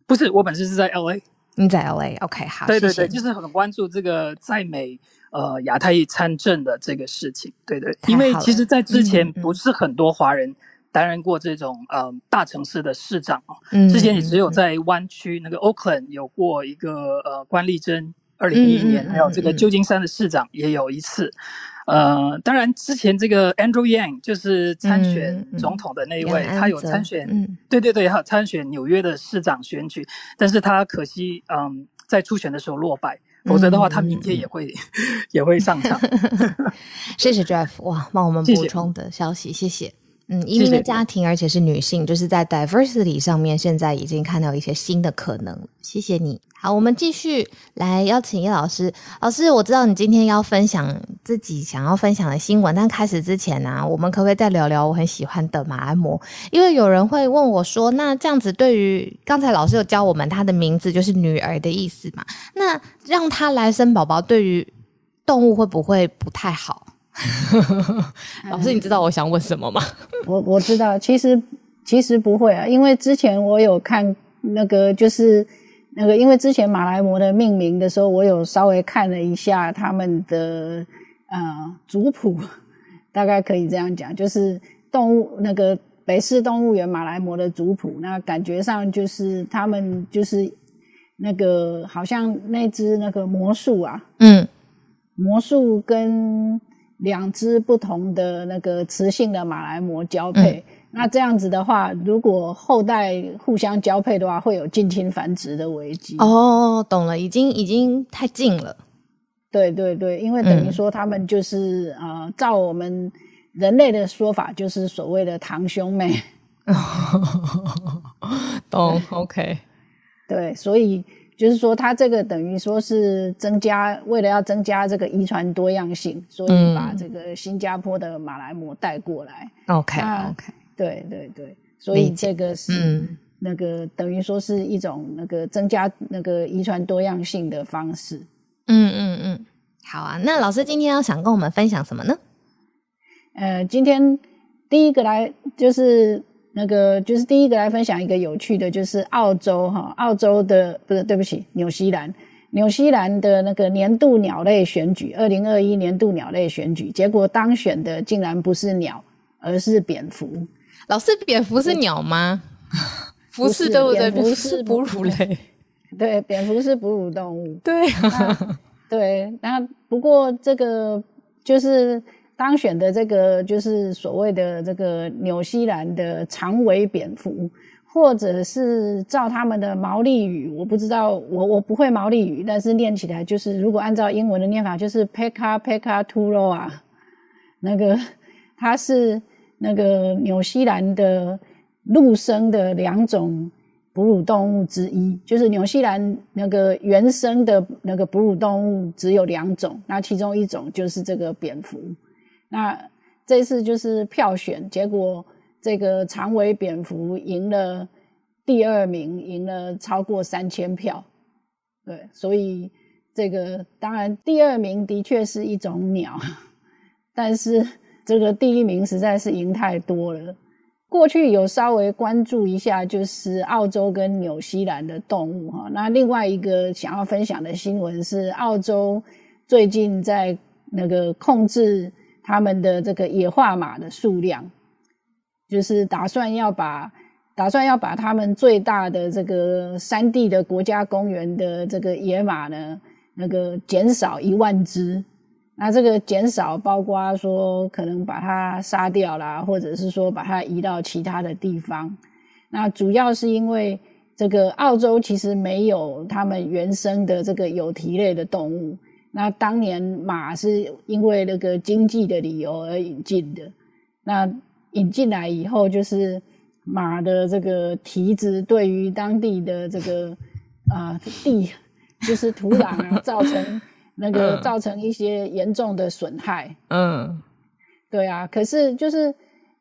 不是，我本身是在 LA，你在 LA，OK，、okay, 好，对对对，谢谢就是很关注这个在美呃亚太裔参政的这个事情，对对，因为其实，在之前不是很多华人。担任过这种呃大城市的市长啊，之前也只有在湾区那个 Oakland 有过一个呃关丽珍，二零一一年，还有这个旧金山的市长也有一次，呃，当然之前这个 Andrew Yang 就是参选总统的那一位，他有参选，对对对，他有参选纽约的市长选举，但是他可惜嗯在初选的时候落败，否则的话，他明天也会、嗯、也会上场。谢谢 Jeff，哇，帮我们补充的消息，谢谢。谢谢嗯，移民的家庭，而且是女性，就是在 diversity 上面，现在已经看到一些新的可能。谢谢你。好，我们继续来邀请叶老师。老师，我知道你今天要分享自己想要分享的新闻，但开始之前呢、啊，我们可不可以再聊聊我很喜欢的马来貘？因为有人会问我说，那这样子对于刚才老师有教我们，他的名字就是女儿的意思嘛？那让他来生宝宝，对于动物会不会不太好？老师，你知道我想问什么吗？我我知道，其实其实不会啊，因为之前我有看那个，就是那个，因为之前马来貘的命名的时候，我有稍微看了一下他们的呃族谱，大概可以这样讲，就是动物那个北市动物园马来貘的族谱，那感觉上就是他们就是那个好像那只那个魔术啊，嗯，魔术跟。两只不同的那个雌性的马来貘交配，嗯，那这样子的话，如果后代互相交配的话，会有近亲繁殖的危机。哦，懂了，已经已经太近了。对对对，因为等于说他们就是，嗯，呃，照我们人类的说法，就是所谓的堂兄妹。懂，OK。对，所以。就是说，它这个等于说是增加，为了要增加这个遗传多样性，所以把这个新加坡的马来貘带过来。OK，OK，对对对，所以这个是那个等于说是一种那个增加那个遗传多样性的方式。嗯嗯嗯，好啊。那老师今天要想跟我们分享什么呢？呃，今天第一个来就是。那个就是第一个来分享一个有趣的，就是澳洲哈，澳洲的不是，对不起，纽西兰，纽西兰的那个年度鸟类选举，二零二一年度鸟类选举，结果当选的竟然不是鸟，而是蝙蝠。老师，蝙蝠是鸟吗？不是，对不对？蝙蝠是哺乳类。对，蝙蝠是哺乳动物。对啊，对，那不过这个就是。当选的这个就是所谓的这个纽西兰的长尾蝙蝠，或者是照他们的毛利语，我不知道，我我不会毛利语，但是念起来就是，如果按照英文的念法，就是 Peka Peka Turoa。那个它是那个纽西兰的陆生的两种哺乳动物之一，就是纽西兰那个原生的那个哺乳动物只有两种，那其中一种就是这个蝙蝠。那这次就是票选结果，这个长尾蝙蝠赢了第二名，赢了超过三千票。对，所以这个当然第二名的确是一种鸟，但是这个第一名实在是赢太多了。过去有稍微关注一下，就是澳洲跟纽西兰的动物哈。那另外一个想要分享的新闻是，澳洲最近在那个控制。他们的这个野化马的数量，就是打算要把打算要把他们最大的这个山地的国家公园的这个野马呢，那个减少一万只。那这个减少包括说可能把它杀掉啦，或者是说把它移到其他的地方。那主要是因为这个澳洲其实没有他们原生的这个有蹄类的动物。那当年马是因为那个经济的理由而引进的，那引进来以后，就是马的这个蹄子对于当地的这个啊、呃、地，就是土壤啊，造成那个造成一些严重的损害。嗯，对啊，可是就是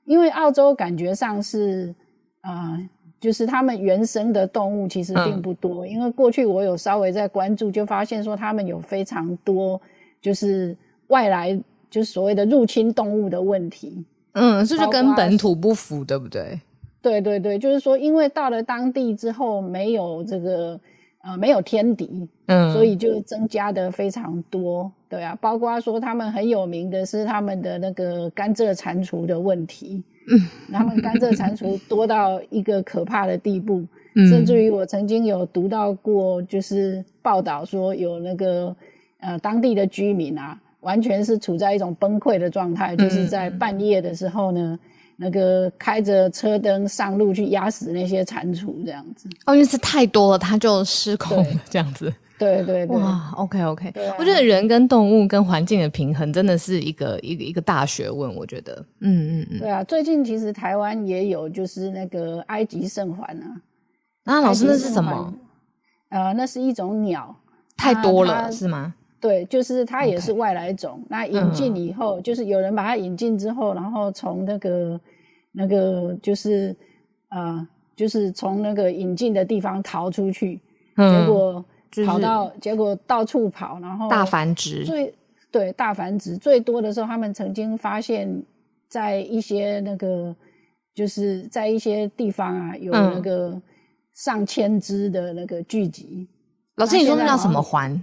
因为澳洲感觉上是啊。呃就是他们原生的动物其实并不多，嗯，因为过去我有稍微在关注，就发现说他们有非常多就是外来，就是所谓的入侵动物的问题。嗯，是不是跟本土不符，对不对？对对对，就是说，因为到了当地之后没有这个呃没有天敌，嗯，所以就增加的非常多。对啊，包括说他们很有名的是他们的那个甘蔗蟾蜍的问题。嗯，然后甘蔗蟾蜍多到一个可怕的地步，嗯，甚至于我曾经有读到过，就是报道说有那个呃当地的居民啊，完全是处在一种崩溃的状态，就是在半夜的时候呢，那个开着车灯上路去压死那些蟾蜍这样子。哦，因为是太多了，它就失控了这样子。对对对，哇，OK OK，啊、我觉得人跟动物跟环境的平衡真的是一个一个一个大学问，我觉得，嗯嗯嗯，对啊，最近其实台湾也有就是那个埃及圣环啊，啊，老师那是什么？呃，那是一种鸟，太多了是吗？对，就是它也是外来种，Okay. 那引进以后，嗯、就是有人把它引进之后，然后从那个那个就是呃，就是从那个引进的地方逃出去，嗯、结果。跑到结果到处跑，然后大繁殖。最对大繁殖最多的时候，他们曾经发现，在一些那个就是在一些地方啊，有那个上千只的那个聚集。嗯、老师，你说那叫什么环？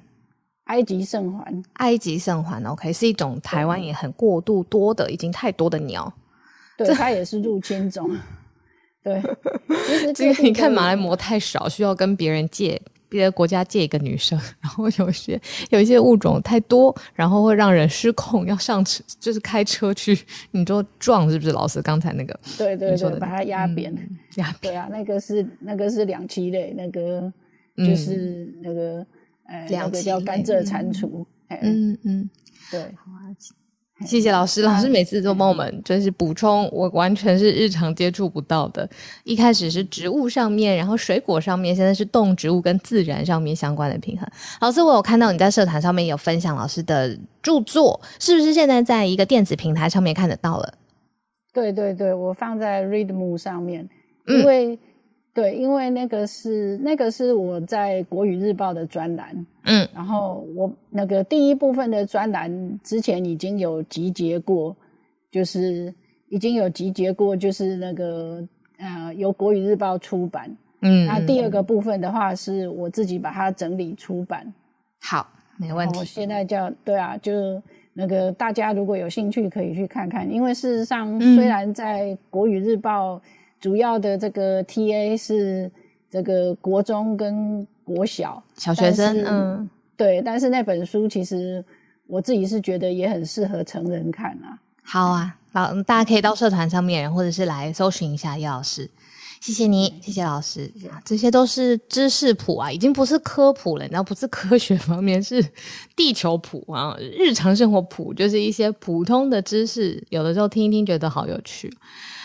埃及圣环。埃及圣环，OK，是一种台湾也很过度多的，已经太多的鸟。对，它也是入侵种。对，其实你看马来貘太少，需要跟别人借。别的国家借一个女生，然后有些有一些物种太多，然后会让人失控，要上车就是开车去，你就撞是不是？老师刚才那个，对对对，把它压扁，压扁。对啊，那个是那个是两栖类，那个就是那个呃，两个叫甘蔗蟾蜍，嗯嗯，对。谢谢老师，老师每次都帮我们就是补充，我完全是日常接触不到的。一开始是植物上面，然后水果上面，现在是动植物跟自然上面相关的平衡。老师，我有看到你在社团上面有分享老师的著作，是不是现在在一个电子平台上面看得到了？对对对，我放在 Readmoo 上面，因为。嗯对，因为那个是那个是我在国语日报的专栏，嗯，然后我那个第一部分的专栏之前已经有集结过，就是已经有集结过，就是那个呃由国语日报出版，嗯，那第二个部分的话是我自己把它整理出版，好，没问题。我现在叫对啊，就那个大家如果有兴趣可以去看看，因为事实上虽然在国语日报。主要的这个 TA 是这个国中跟国小小学生，嗯，对。但是那本书其实我自己是觉得也很适合成人看啊。好啊，好，大家可以到社团上面，或者是来搜寻一下叶老师。谢谢你，谢谢老师。这些都是知识谱啊，已经不是科普了，你知道，不是科学方面，是地球谱啊，日常生活谱，就是一些普通的知识，有的时候听一听觉得好有趣。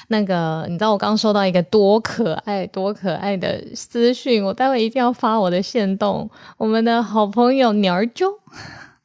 那个，你知道我刚收到一个多可爱、多可爱的私讯，我待会一定要发我的线动。我们的好朋友鸟儿啾，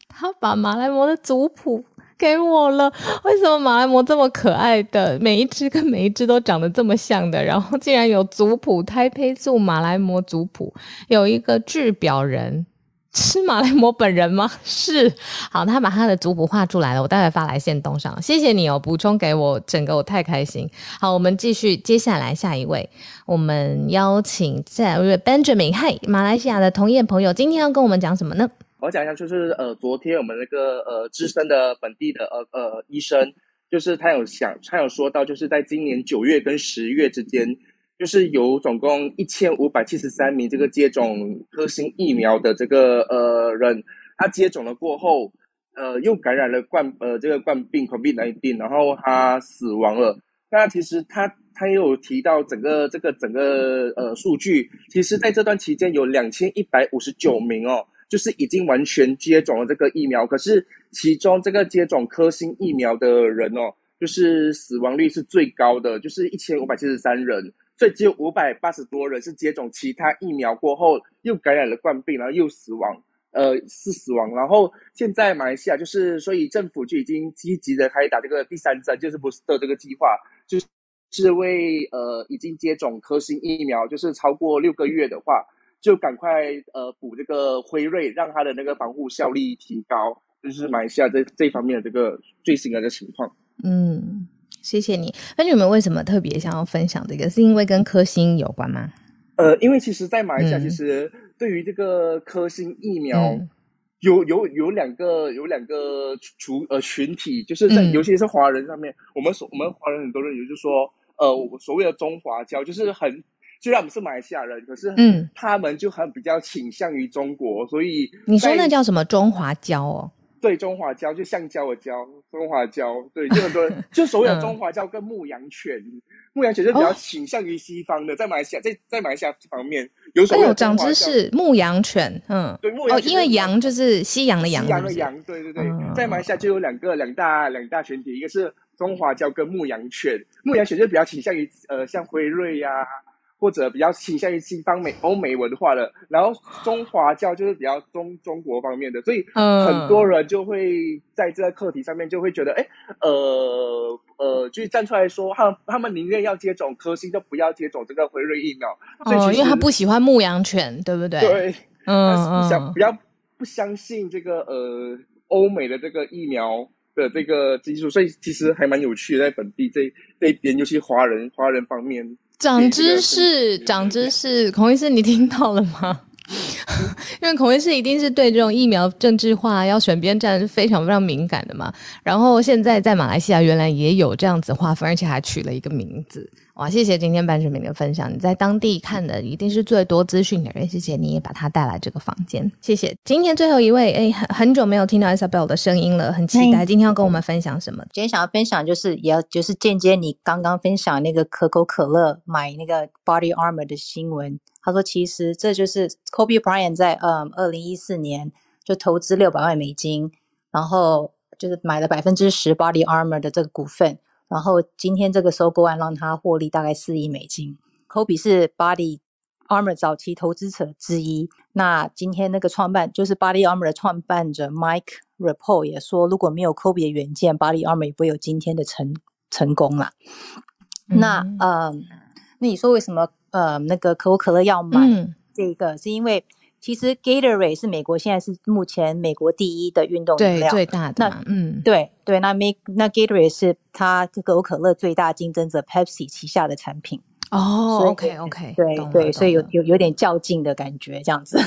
他把马来貘的族谱给我了。为什么马来貘这么可爱的，每一只跟每一只都长得这么像的，然后竟然有族谱，胎胚素马来貘族谱，有一个制表人。是马来貘本人吗？是，好，他把他的族谱画出来了，我待会发来限动上。谢谢你哦，补充给我，整个我太开心。好，我们继续，接下来下一位，我们邀请下一位 Benjamin，嗨，马来西亚的同业朋友，今天要跟我们讲什么呢？我讲一下，就是呃，昨天我们那个呃资深的本地的呃呃医生，就是他有想，他有说到，就是在今年九月跟十月之间。就是有总共一千五百七十三名这个接种科兴疫苗的这个呃人，他接种了过后，呃又感染了冠呃这个冠病 COVID-19，然后他死亡了。那其实他他也有提到整个这个整个呃数据，其实在这段期间有两千一百五十九名哦，就是已经完全接种了这个疫苗，可是其中这个接种科兴疫苗的人哦，就是死亡率是最高的，就是一千五百七十三人。所以只有五百八十多人是接种其他疫苗过后又感染了冠病，然后又死亡，呃，是死亡。然后现在马来西亚就是，所以政府就已经积极的开打这个第三针，就是 booster 这个计划，就是为呃已经接种科兴疫苗，就是超过六个月的话，就赶快呃补这个辉瑞，让它的那个防护效力提高。就是马来西亚这这方面的这个最新的这个情况。嗯。谢谢你。那你们为什么特别想要分享这个？是因为跟科兴有关吗？呃，因为其实，在马来西亚，其实对于这个科兴疫苗，有有有两个有两个群呃群体，就是在尤其是华人上面，我们所我们华人很多人也就是说，呃，所谓的中华胶，就是很虽然我们是马来西亚人，可是嗯，他们就很比较倾向于中国，所以你说那叫什么中华胶哦？对，中华胶就橡胶的胶，中华胶，对，就很多人 就所谓的中华胶跟牧羊犬，嗯、牧羊犬就比较倾向于西方的，哦、在马来西亚，在在马来西亚方面有什么？哎呦，长知识，牧羊犬，嗯，对，牧羊犬哦，因为羊就是西洋的羊，西洋的羊，对对对，嗯、在马来西亚就有两个两大两大群体，一个是中华胶跟牧羊犬，牧羊犬就比较倾向于呃，像辉瑞呀、啊。或者比较倾向于西方美欧美文化的，然后中华教就是比较中中国方面的，所以很多人就会在这个课题上面就会觉得，哎、呃，呃呃，就是站出来说，他他们宁愿要接种科兴，就不要接种这个辉瑞疫苗。所以、哦、因为他不喜欢牧羊犬，对不对？对，嗯，不想不要不相信这个呃欧美的这个疫苗的这个技术，所以其实还蛮有趣的，在本地这这边，尤其华人华人方面。长知识，长知识，孔医师，你听到了吗？因为孔医师一定是对这种疫苗政治化、要选边站是非常非常敏感的嘛。然后现在在马来西亚，原来也有这样子划分，而且还取了一个名字。哇，谢谢今天 Benjamin 的分享。你在当地看的一定是最多资讯的人，谢谢你也把他带来这个房间，谢谢。今天最后一位，哎，很很久没有听到 Isabel 的声音了，很期待今天要跟我们分享什么。今天想要分享就是，也要就是间接你刚刚分享那个可口可乐买那个 Body Armor 的新闻。他说，其实这就是 Kobe Bryant 在嗯二零一四年就投资六百万美金，然后就是买了百分之十 Body Armor 的这个股份。然后今天这个收购案让他获利大概四亿美金。Kobe 是 Body Armor 早期投资者之一。那今天那个创办就是 Body Armor 的创办者 Mike Repole 也说，如果没有 Kobe 的远见，Body Armor 也不会有今天的成成功啦。嗯、那呃，那你说为什么呃那个可口可乐要买这个？嗯、是因为。其实 Gatorade 是美国现在是目前美国第一的运动饮料，对，最大的。那嗯，对对，那 Make 那 Gatorade 是它可口可乐最大竞争者 Pepsi 旗下的产品。哦，OK OK，对对，所以有有有点较劲的感觉这样子。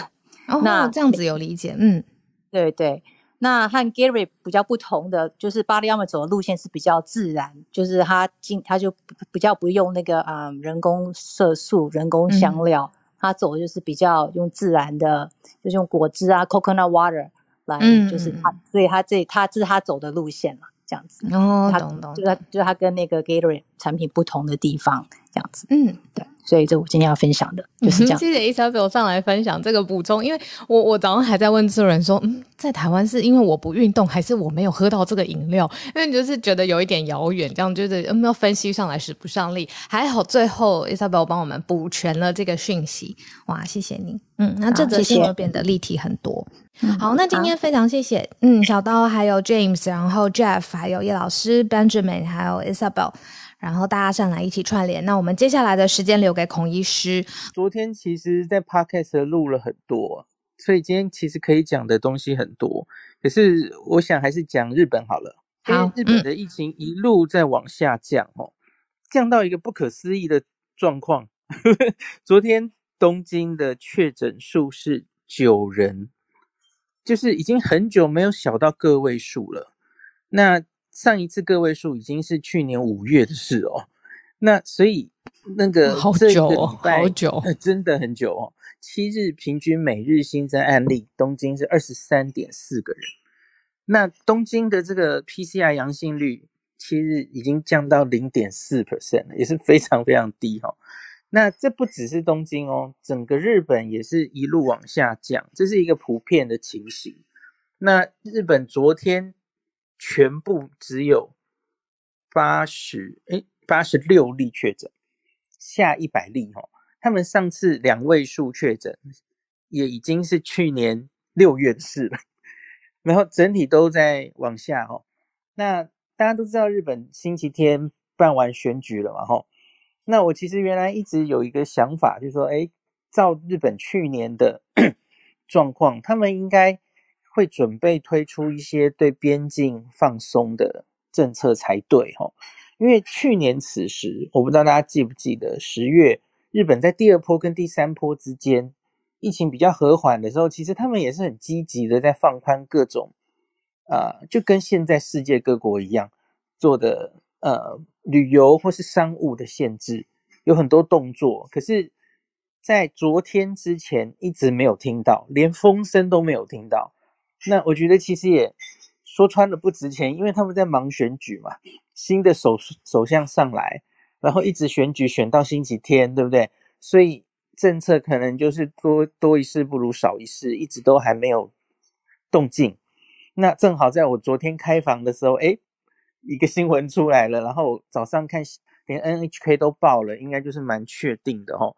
哦，那这样子有理解，嗯，对对。那和 Gatorade 比较不同的就是 Body 走的路线是比较自然，就是他进他就比较不用那个啊、嗯、人工色素、人工香料。嗯他走的就是比较用自然的，就是用果汁啊，coconut water 来，嗯、就是他，所以他这他这是他走的路线嘛，这样子。哦，他懂懂。就是他就是他跟那个 Gatorade 产品不同的地方，这样子。嗯，对。所以这我今天要分享的就是这样。谢谢 Isabel 上来分享这个补充，因为我我早上还在问制作人说，嗯，在台湾是因为我不运动，还是我没有喝到这个饮料？因为你就是觉得有一点遥远，这样就是嗯，要分析上来使不上力。还好最后 Isabel 帮我们补全了这个讯息，哇，谢谢你。嗯，那这则新闻变得立体很多。嗯、好，那今天非常谢谢，嗯，小刀还有 James，然后 Jeff，还有叶老师 Benjamin，还有 Isabel。然后大家上来一起串联，那我们接下来的时间留给孔医师。昨天其实，在 Podcast 录了很多，所以今天其实可以讲的东西很多。可是我想还是讲日本好了。好，日本的疫情一路在往下降，哦，降到一个不可思议的状况。昨天东京的确诊数是九人，就是已经很久没有小到个位数了。那上一次个位数已经是去年五月的事哦，那所以那个好久哦，好久，真的很久哦。七日平均每日新增案例，东京是二十三点四个人。那东京的这个 PCR 阳性率，七日已经降到零点四 percent 了，也是非常非常低哈。那这不只是东京哦，整个日本也是一路往下降，这是一个普遍的情形。那日本昨天。全部只有八十诶八十六例确诊，下一百例、哦。他们上次两位数确诊，也已经是去年六月的事了。然后整体都在往下、哦。那大家都知道，日本星期天办完选举了嘛哈。那我其实原来一直有一个想法，就是说，诶照日本去年的 状况，他们应该。会准备推出一些对边境放松的政策才对哈，因为去年此时，我不知道大家记不记得，十月日本在第二波跟第三波之间，疫情比较和缓的时候，其实他们也是很积极的在放宽各种，呃，就跟现在世界各国一样做的呃旅游或是商务的限制，有很多动作，可是，在昨天之前一直没有听到，连风声都没有听到。那我觉得其实也说穿了不值钱，因为他们在忙选举嘛，新的首首相上来，然后一直选举选到星期天，对不对？所以政策可能就是多多一事不如少一事，一直都还没有动静。那正好在我昨天开房的时候，诶，一个新闻出来了，然后早上看连 NHK 都报了，应该就是蛮确定的哦。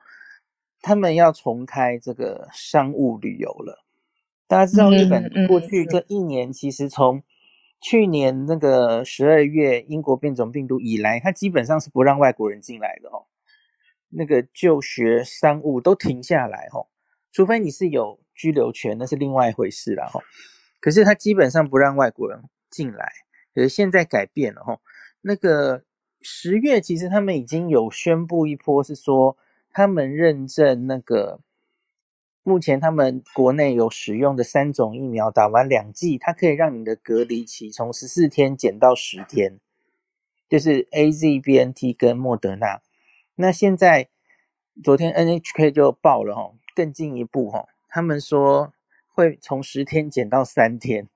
他们要重开这个商务旅游了。大家知道日本过去这一年，其实从去年那个十二月英国变种病毒以来，它基本上是不让外国人进来的哦。那个就学、商务都停下来哦，除非你是有居留权，那是另外一回事了哈。可是它基本上不让外国人进来，可是现在改变了哈。那个十月其实他们已经有宣布一波，是说他们认证那个。目前他们国内有使用的三种疫苗，打完两剂，它可以让你的隔离期从十四天减到十天，就是 AZ、BNT 跟莫德纳。那现在昨天 NHK 就报了哈，更进一步哈，他们说会从十天减到三天，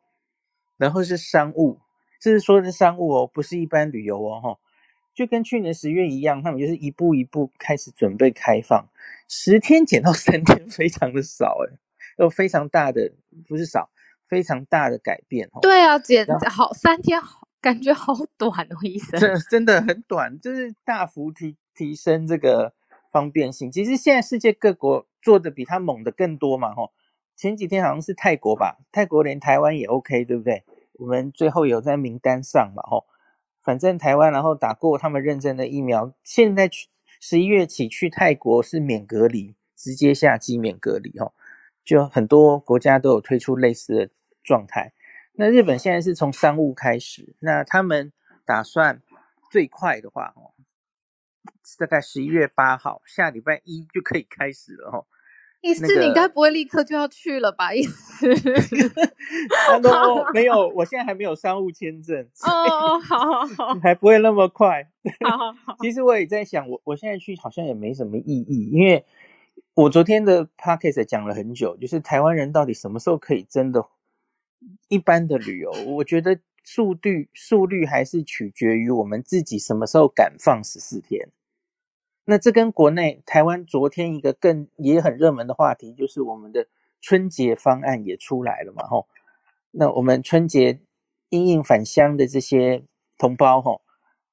然后是商务，这是说的商务哦，不是一般旅游哦哈。就跟去年十月一样，他们就是一步一步开始准备开放，十天减到三天，非常的少诶，有非常大的，不是少，非常大的改变哦。对啊，减好三天，好感觉好短哦，医生。真真的很短，就是大幅提提升这个方便性。其实现在世界各国做的比他猛的更多嘛，吼。前几天好像是泰国吧，泰国连台湾也 OK，对不对？我们最后有在名单上嘛，吼。反正台湾，然后打过他们认证的疫苗，现在去十一月起去泰国是免隔离，直接下机免隔离哦。就很多国家都有推出类似的状态。那日本现在是从商务开始，那他们打算最快的话哦，大概十一月八号，下礼拜一就可以开始了哦。意思你该不会立刻就要去了吧？意思？没有，我现在还没有商务签证。哦，好好 好，还不会那么快。好好好。其实我也在想，我我现在去好像也没什么意义，因为我昨天的 podcast 讲了很久，就是台湾人到底什么时候可以真的一般的旅游？我觉得速率速率还是取决于我们自己什么时候敢放十四天。那这跟国内台湾昨天一个更也很热门的话题，就是我们的春节方案也出来了嘛，吼。那我们春节因应返乡的这些同胞，吼，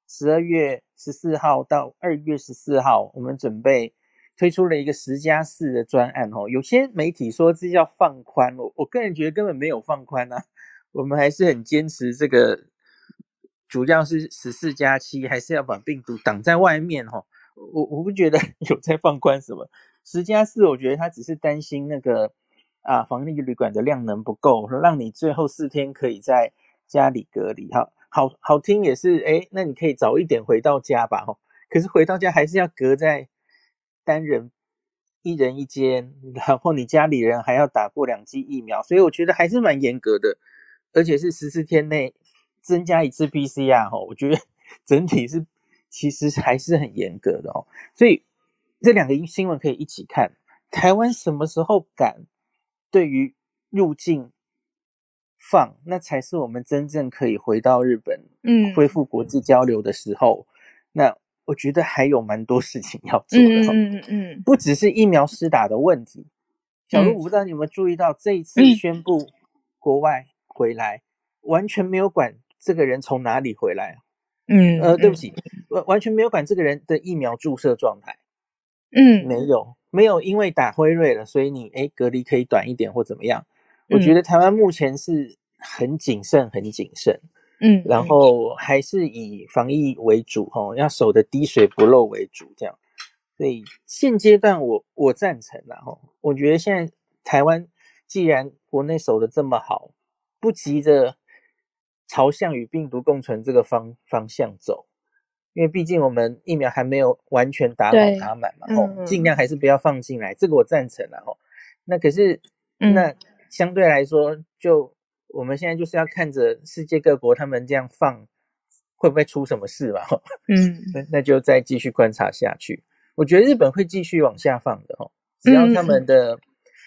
十二月十四号到二月十四号，我们准备推出了一个十加四的专案，吼。有些媒体说这叫放宽，我我个人觉得根本没有放宽啊，我们还是很坚持这个，主要是十四加七，还是要把病毒挡在外面，吼。我我不觉得 有在放宽什么，十加四，我觉得他只是担心那个啊，防疫旅馆的量能不够，让你最后四天可以在家里隔离。好好好听也是，诶，那你可以早一点回到家吧，吼。可是回到家还是要隔在单人一人一间，然后你家里人还要打过两剂疫苗，所以我觉得还是蛮严格的，而且是十四天内增加一次 PCR，哈，我觉得 整体是。其实还是很严格的哦，所以这两个新闻可以一起看。台湾什么时候敢对于入境放，那才是我们真正可以回到日本，嗯，恢复国际交流的时候。嗯、那我觉得还有蛮多事情要做的，嗯嗯嗯，不只是疫苗施打的问题。小鹿，我不知道你有没有注意到，这一次宣布国外回来，完全没有管这个人从哪里回来。嗯，呃，对不起，完完全没有管这个人的疫苗注射状态，嗯，没有，没有因为打辉瑞了，所以你诶隔离可以短一点或怎么样？我觉得台湾目前是很谨慎，很谨慎，嗯，然后还是以防疫为主，吼，要守的滴水不漏为主，这样。所以现阶段我我赞成啦，吼，我觉得现在台湾既然国内守的这么好，不急着。朝向与病毒共存这个方方向走，因为毕竟我们疫苗还没有完全打好打满嘛，吼、嗯，尽量还是不要放进来，这个我赞成了吼。那可是，那相对来说，就我们现在就是要看着世界各国他们这样放，会不会出什么事嘛？吼，嗯，那那就再继续观察下去。我觉得日本会继续往下放的吼，只要他们的。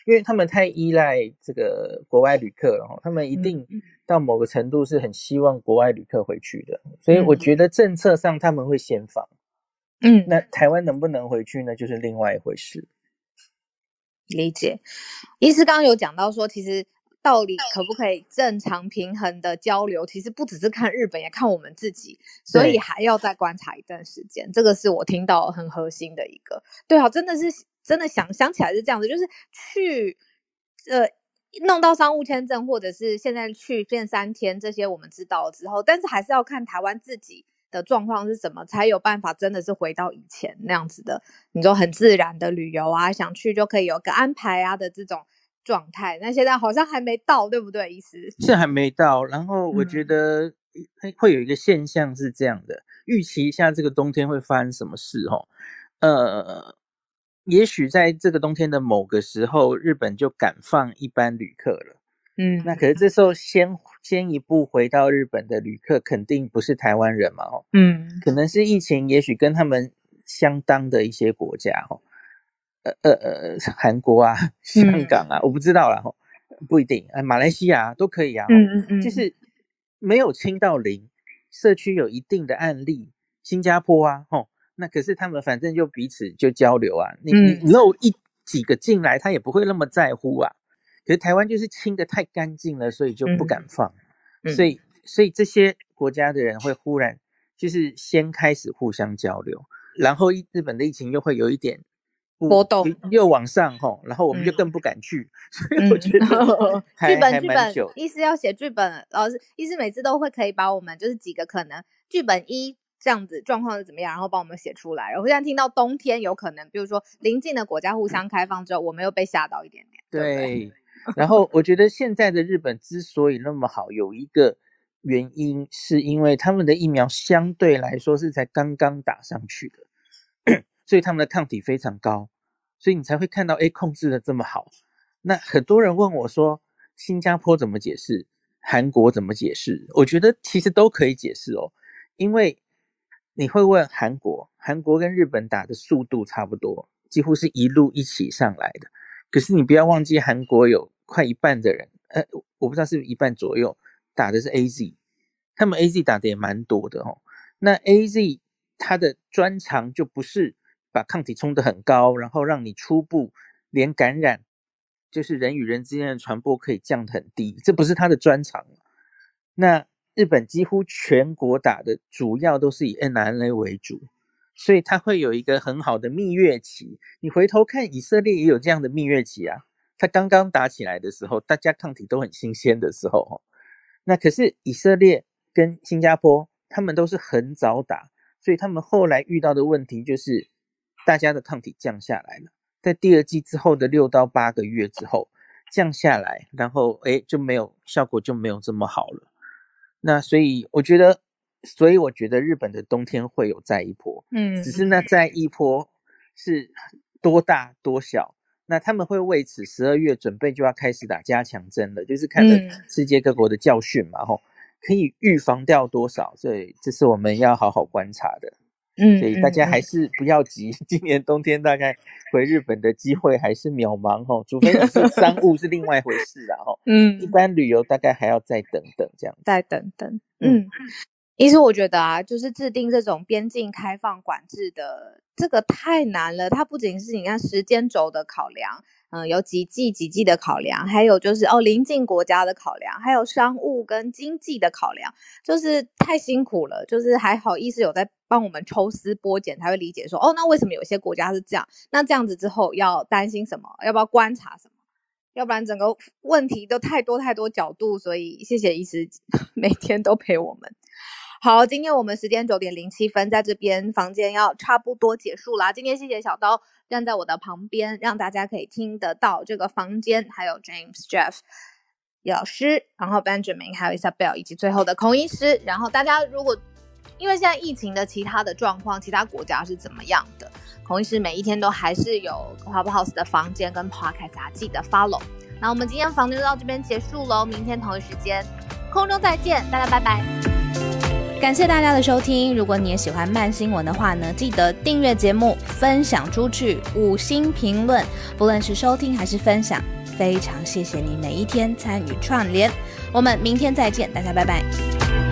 因为他们太依赖这个国外旅客了，他们一定到某个程度是很希望国外旅客回去的，所以我觉得政策上他们会先放，嗯，那台湾能不能回去呢？就是另外一回事。理解，医师刚刚有讲到说，其实到底可不可以正常平衡的交流，其实不只是看日本，也看我们自己，所以还要再观察一段时间。这个是我听到很核心的一个。对啊，真的是真的想想起来是这样子，就是去呃弄到商务签证，或者是现在去变三天这些，我们知道了之后，但是还是要看台湾自己。的状况是什么，才有办法真的是回到以前那样子的？你说很自然的旅游啊，想去就可以有个安排啊的这种状态。那现在好像还没到，对不对？意思是还没到。然后我觉得会有一个现象是这样的，嗯、预期一下这个冬天会发生什么事哦。呃，也许在这个冬天的某个时候，日本就敢放一般旅客了。嗯，那可是这时候先先一步回到日本的旅客肯定不是台湾人嘛，哦，嗯，可能是疫情，也许跟他们相当的一些国家，哦，呃呃呃，韩国啊，香港啊，嗯、我不知道啦，哦，不一定，啊，马来西亚都可以啊，嗯嗯嗯，就是没有清到零，社区有一定的案例，新加坡啊，哦，那可是他们反正就彼此就交流啊，你你漏一几个进来，他也不会那么在乎啊。可是台湾就是清的太干净了，所以就不敢放，嗯。嗯、所以所以这些国家的人会忽然就是先开始互相交流，然后日本的疫情又会有一点波动，又往上吼，然后我们就更不敢去，嗯、所以我觉得剧本剧本意思要写剧本，老师意思每次都会可以把我们就是几个可能剧本一这样子状况是怎么样，然后帮我们写出来。然后现在听到冬天有可能，比如说邻近的国家互相开放之后，我们又被吓到一点点，对。对然后我觉得现在的日本之所以那么好，有一个原因是因为他们的疫苗相对来说是才刚刚打上去的，所以他们的抗体非常高，所以你才会看到哎控制的这么好。那很多人问我说，新加坡怎么解释？韩国怎么解释？我觉得其实都可以解释哦，因为你会问韩国，韩国跟日本打的速度差不多，几乎是一路一起上来的。可是你不要忘记，韩国有快一半的人，呃，我不知道是不是一半左右打的是 AZ，他们 AZ 打的也蛮多的哦。那 AZ 它的专长就不是把抗体冲得很高，然后让你初步连感染，就是人与人之间的传播可以降得很低，这不是它的专长。那日本几乎全国打的主要都是以 mRNA 为主。所以它会有一个很好的蜜月期。你回头看以色列也有这样的蜜月期啊。它刚刚打起来的时候，大家抗体都很新鲜的时候，哦，那可是以色列跟新加坡，他们都是很早打，所以他们后来遇到的问题就是，大家的抗体降下来了，在第二季之后的六到八个月之后降下来，然后诶就没有效果，就没有这么好了。那所以我觉得。所以我觉得日本的冬天会有再一波，嗯，只是那再一波是多大多小，那他们会为此十二月准备就要开始打加强针了，就是看了世界各国的教训嘛，吼，可以预防掉多少，所以这是我们要好好观察的，嗯，所以大家还是不要急，今年冬天大概回日本的机会还是渺茫，哦，除非你是 商务是另外一回事啦，吼，嗯，一般旅游大概还要再等等这样，再等等，嗯。嗯其实我觉得啊，就是制定这种边境开放管制的这个太难了。它不仅是你看时间轴的考量，嗯、呃，有几季几季的考量，还有就是哦邻近国家的考量，还有商务跟经济的考量，就是太辛苦了。就是还好，意思有在帮我们抽丝剥茧，才会理解说哦，那为什么有些国家是这样？那这样子之后要担心什么？要不要观察什么？要不然整个问题都太多太多角度。所以谢谢医师 每天都陪我们。好，今天我们时间九点零七分，在这边房间要差不多结束啦。今天谢谢小刀站在我的旁边，让大家可以听得到这个房间，还有 James、Jeff 老师，然后 Benjamin，还有 Isabel，以及最后的孔医师。然后大家如果因为现在疫情的其他的状况，其他国家是怎么样的，孔医师每一天都还是有 Clubhouse 的房间跟 Podcast，大家记得 follow。那我们今天房间就到这边结束喽，明天同一时间空中再见，大家拜拜。感谢大家的收听，如果你也喜欢慢新闻的话呢，记得订阅节目、分享出去、五星评论，不论是收听还是分享，非常谢谢你每一天参与串联。我们明天再见，大家拜拜。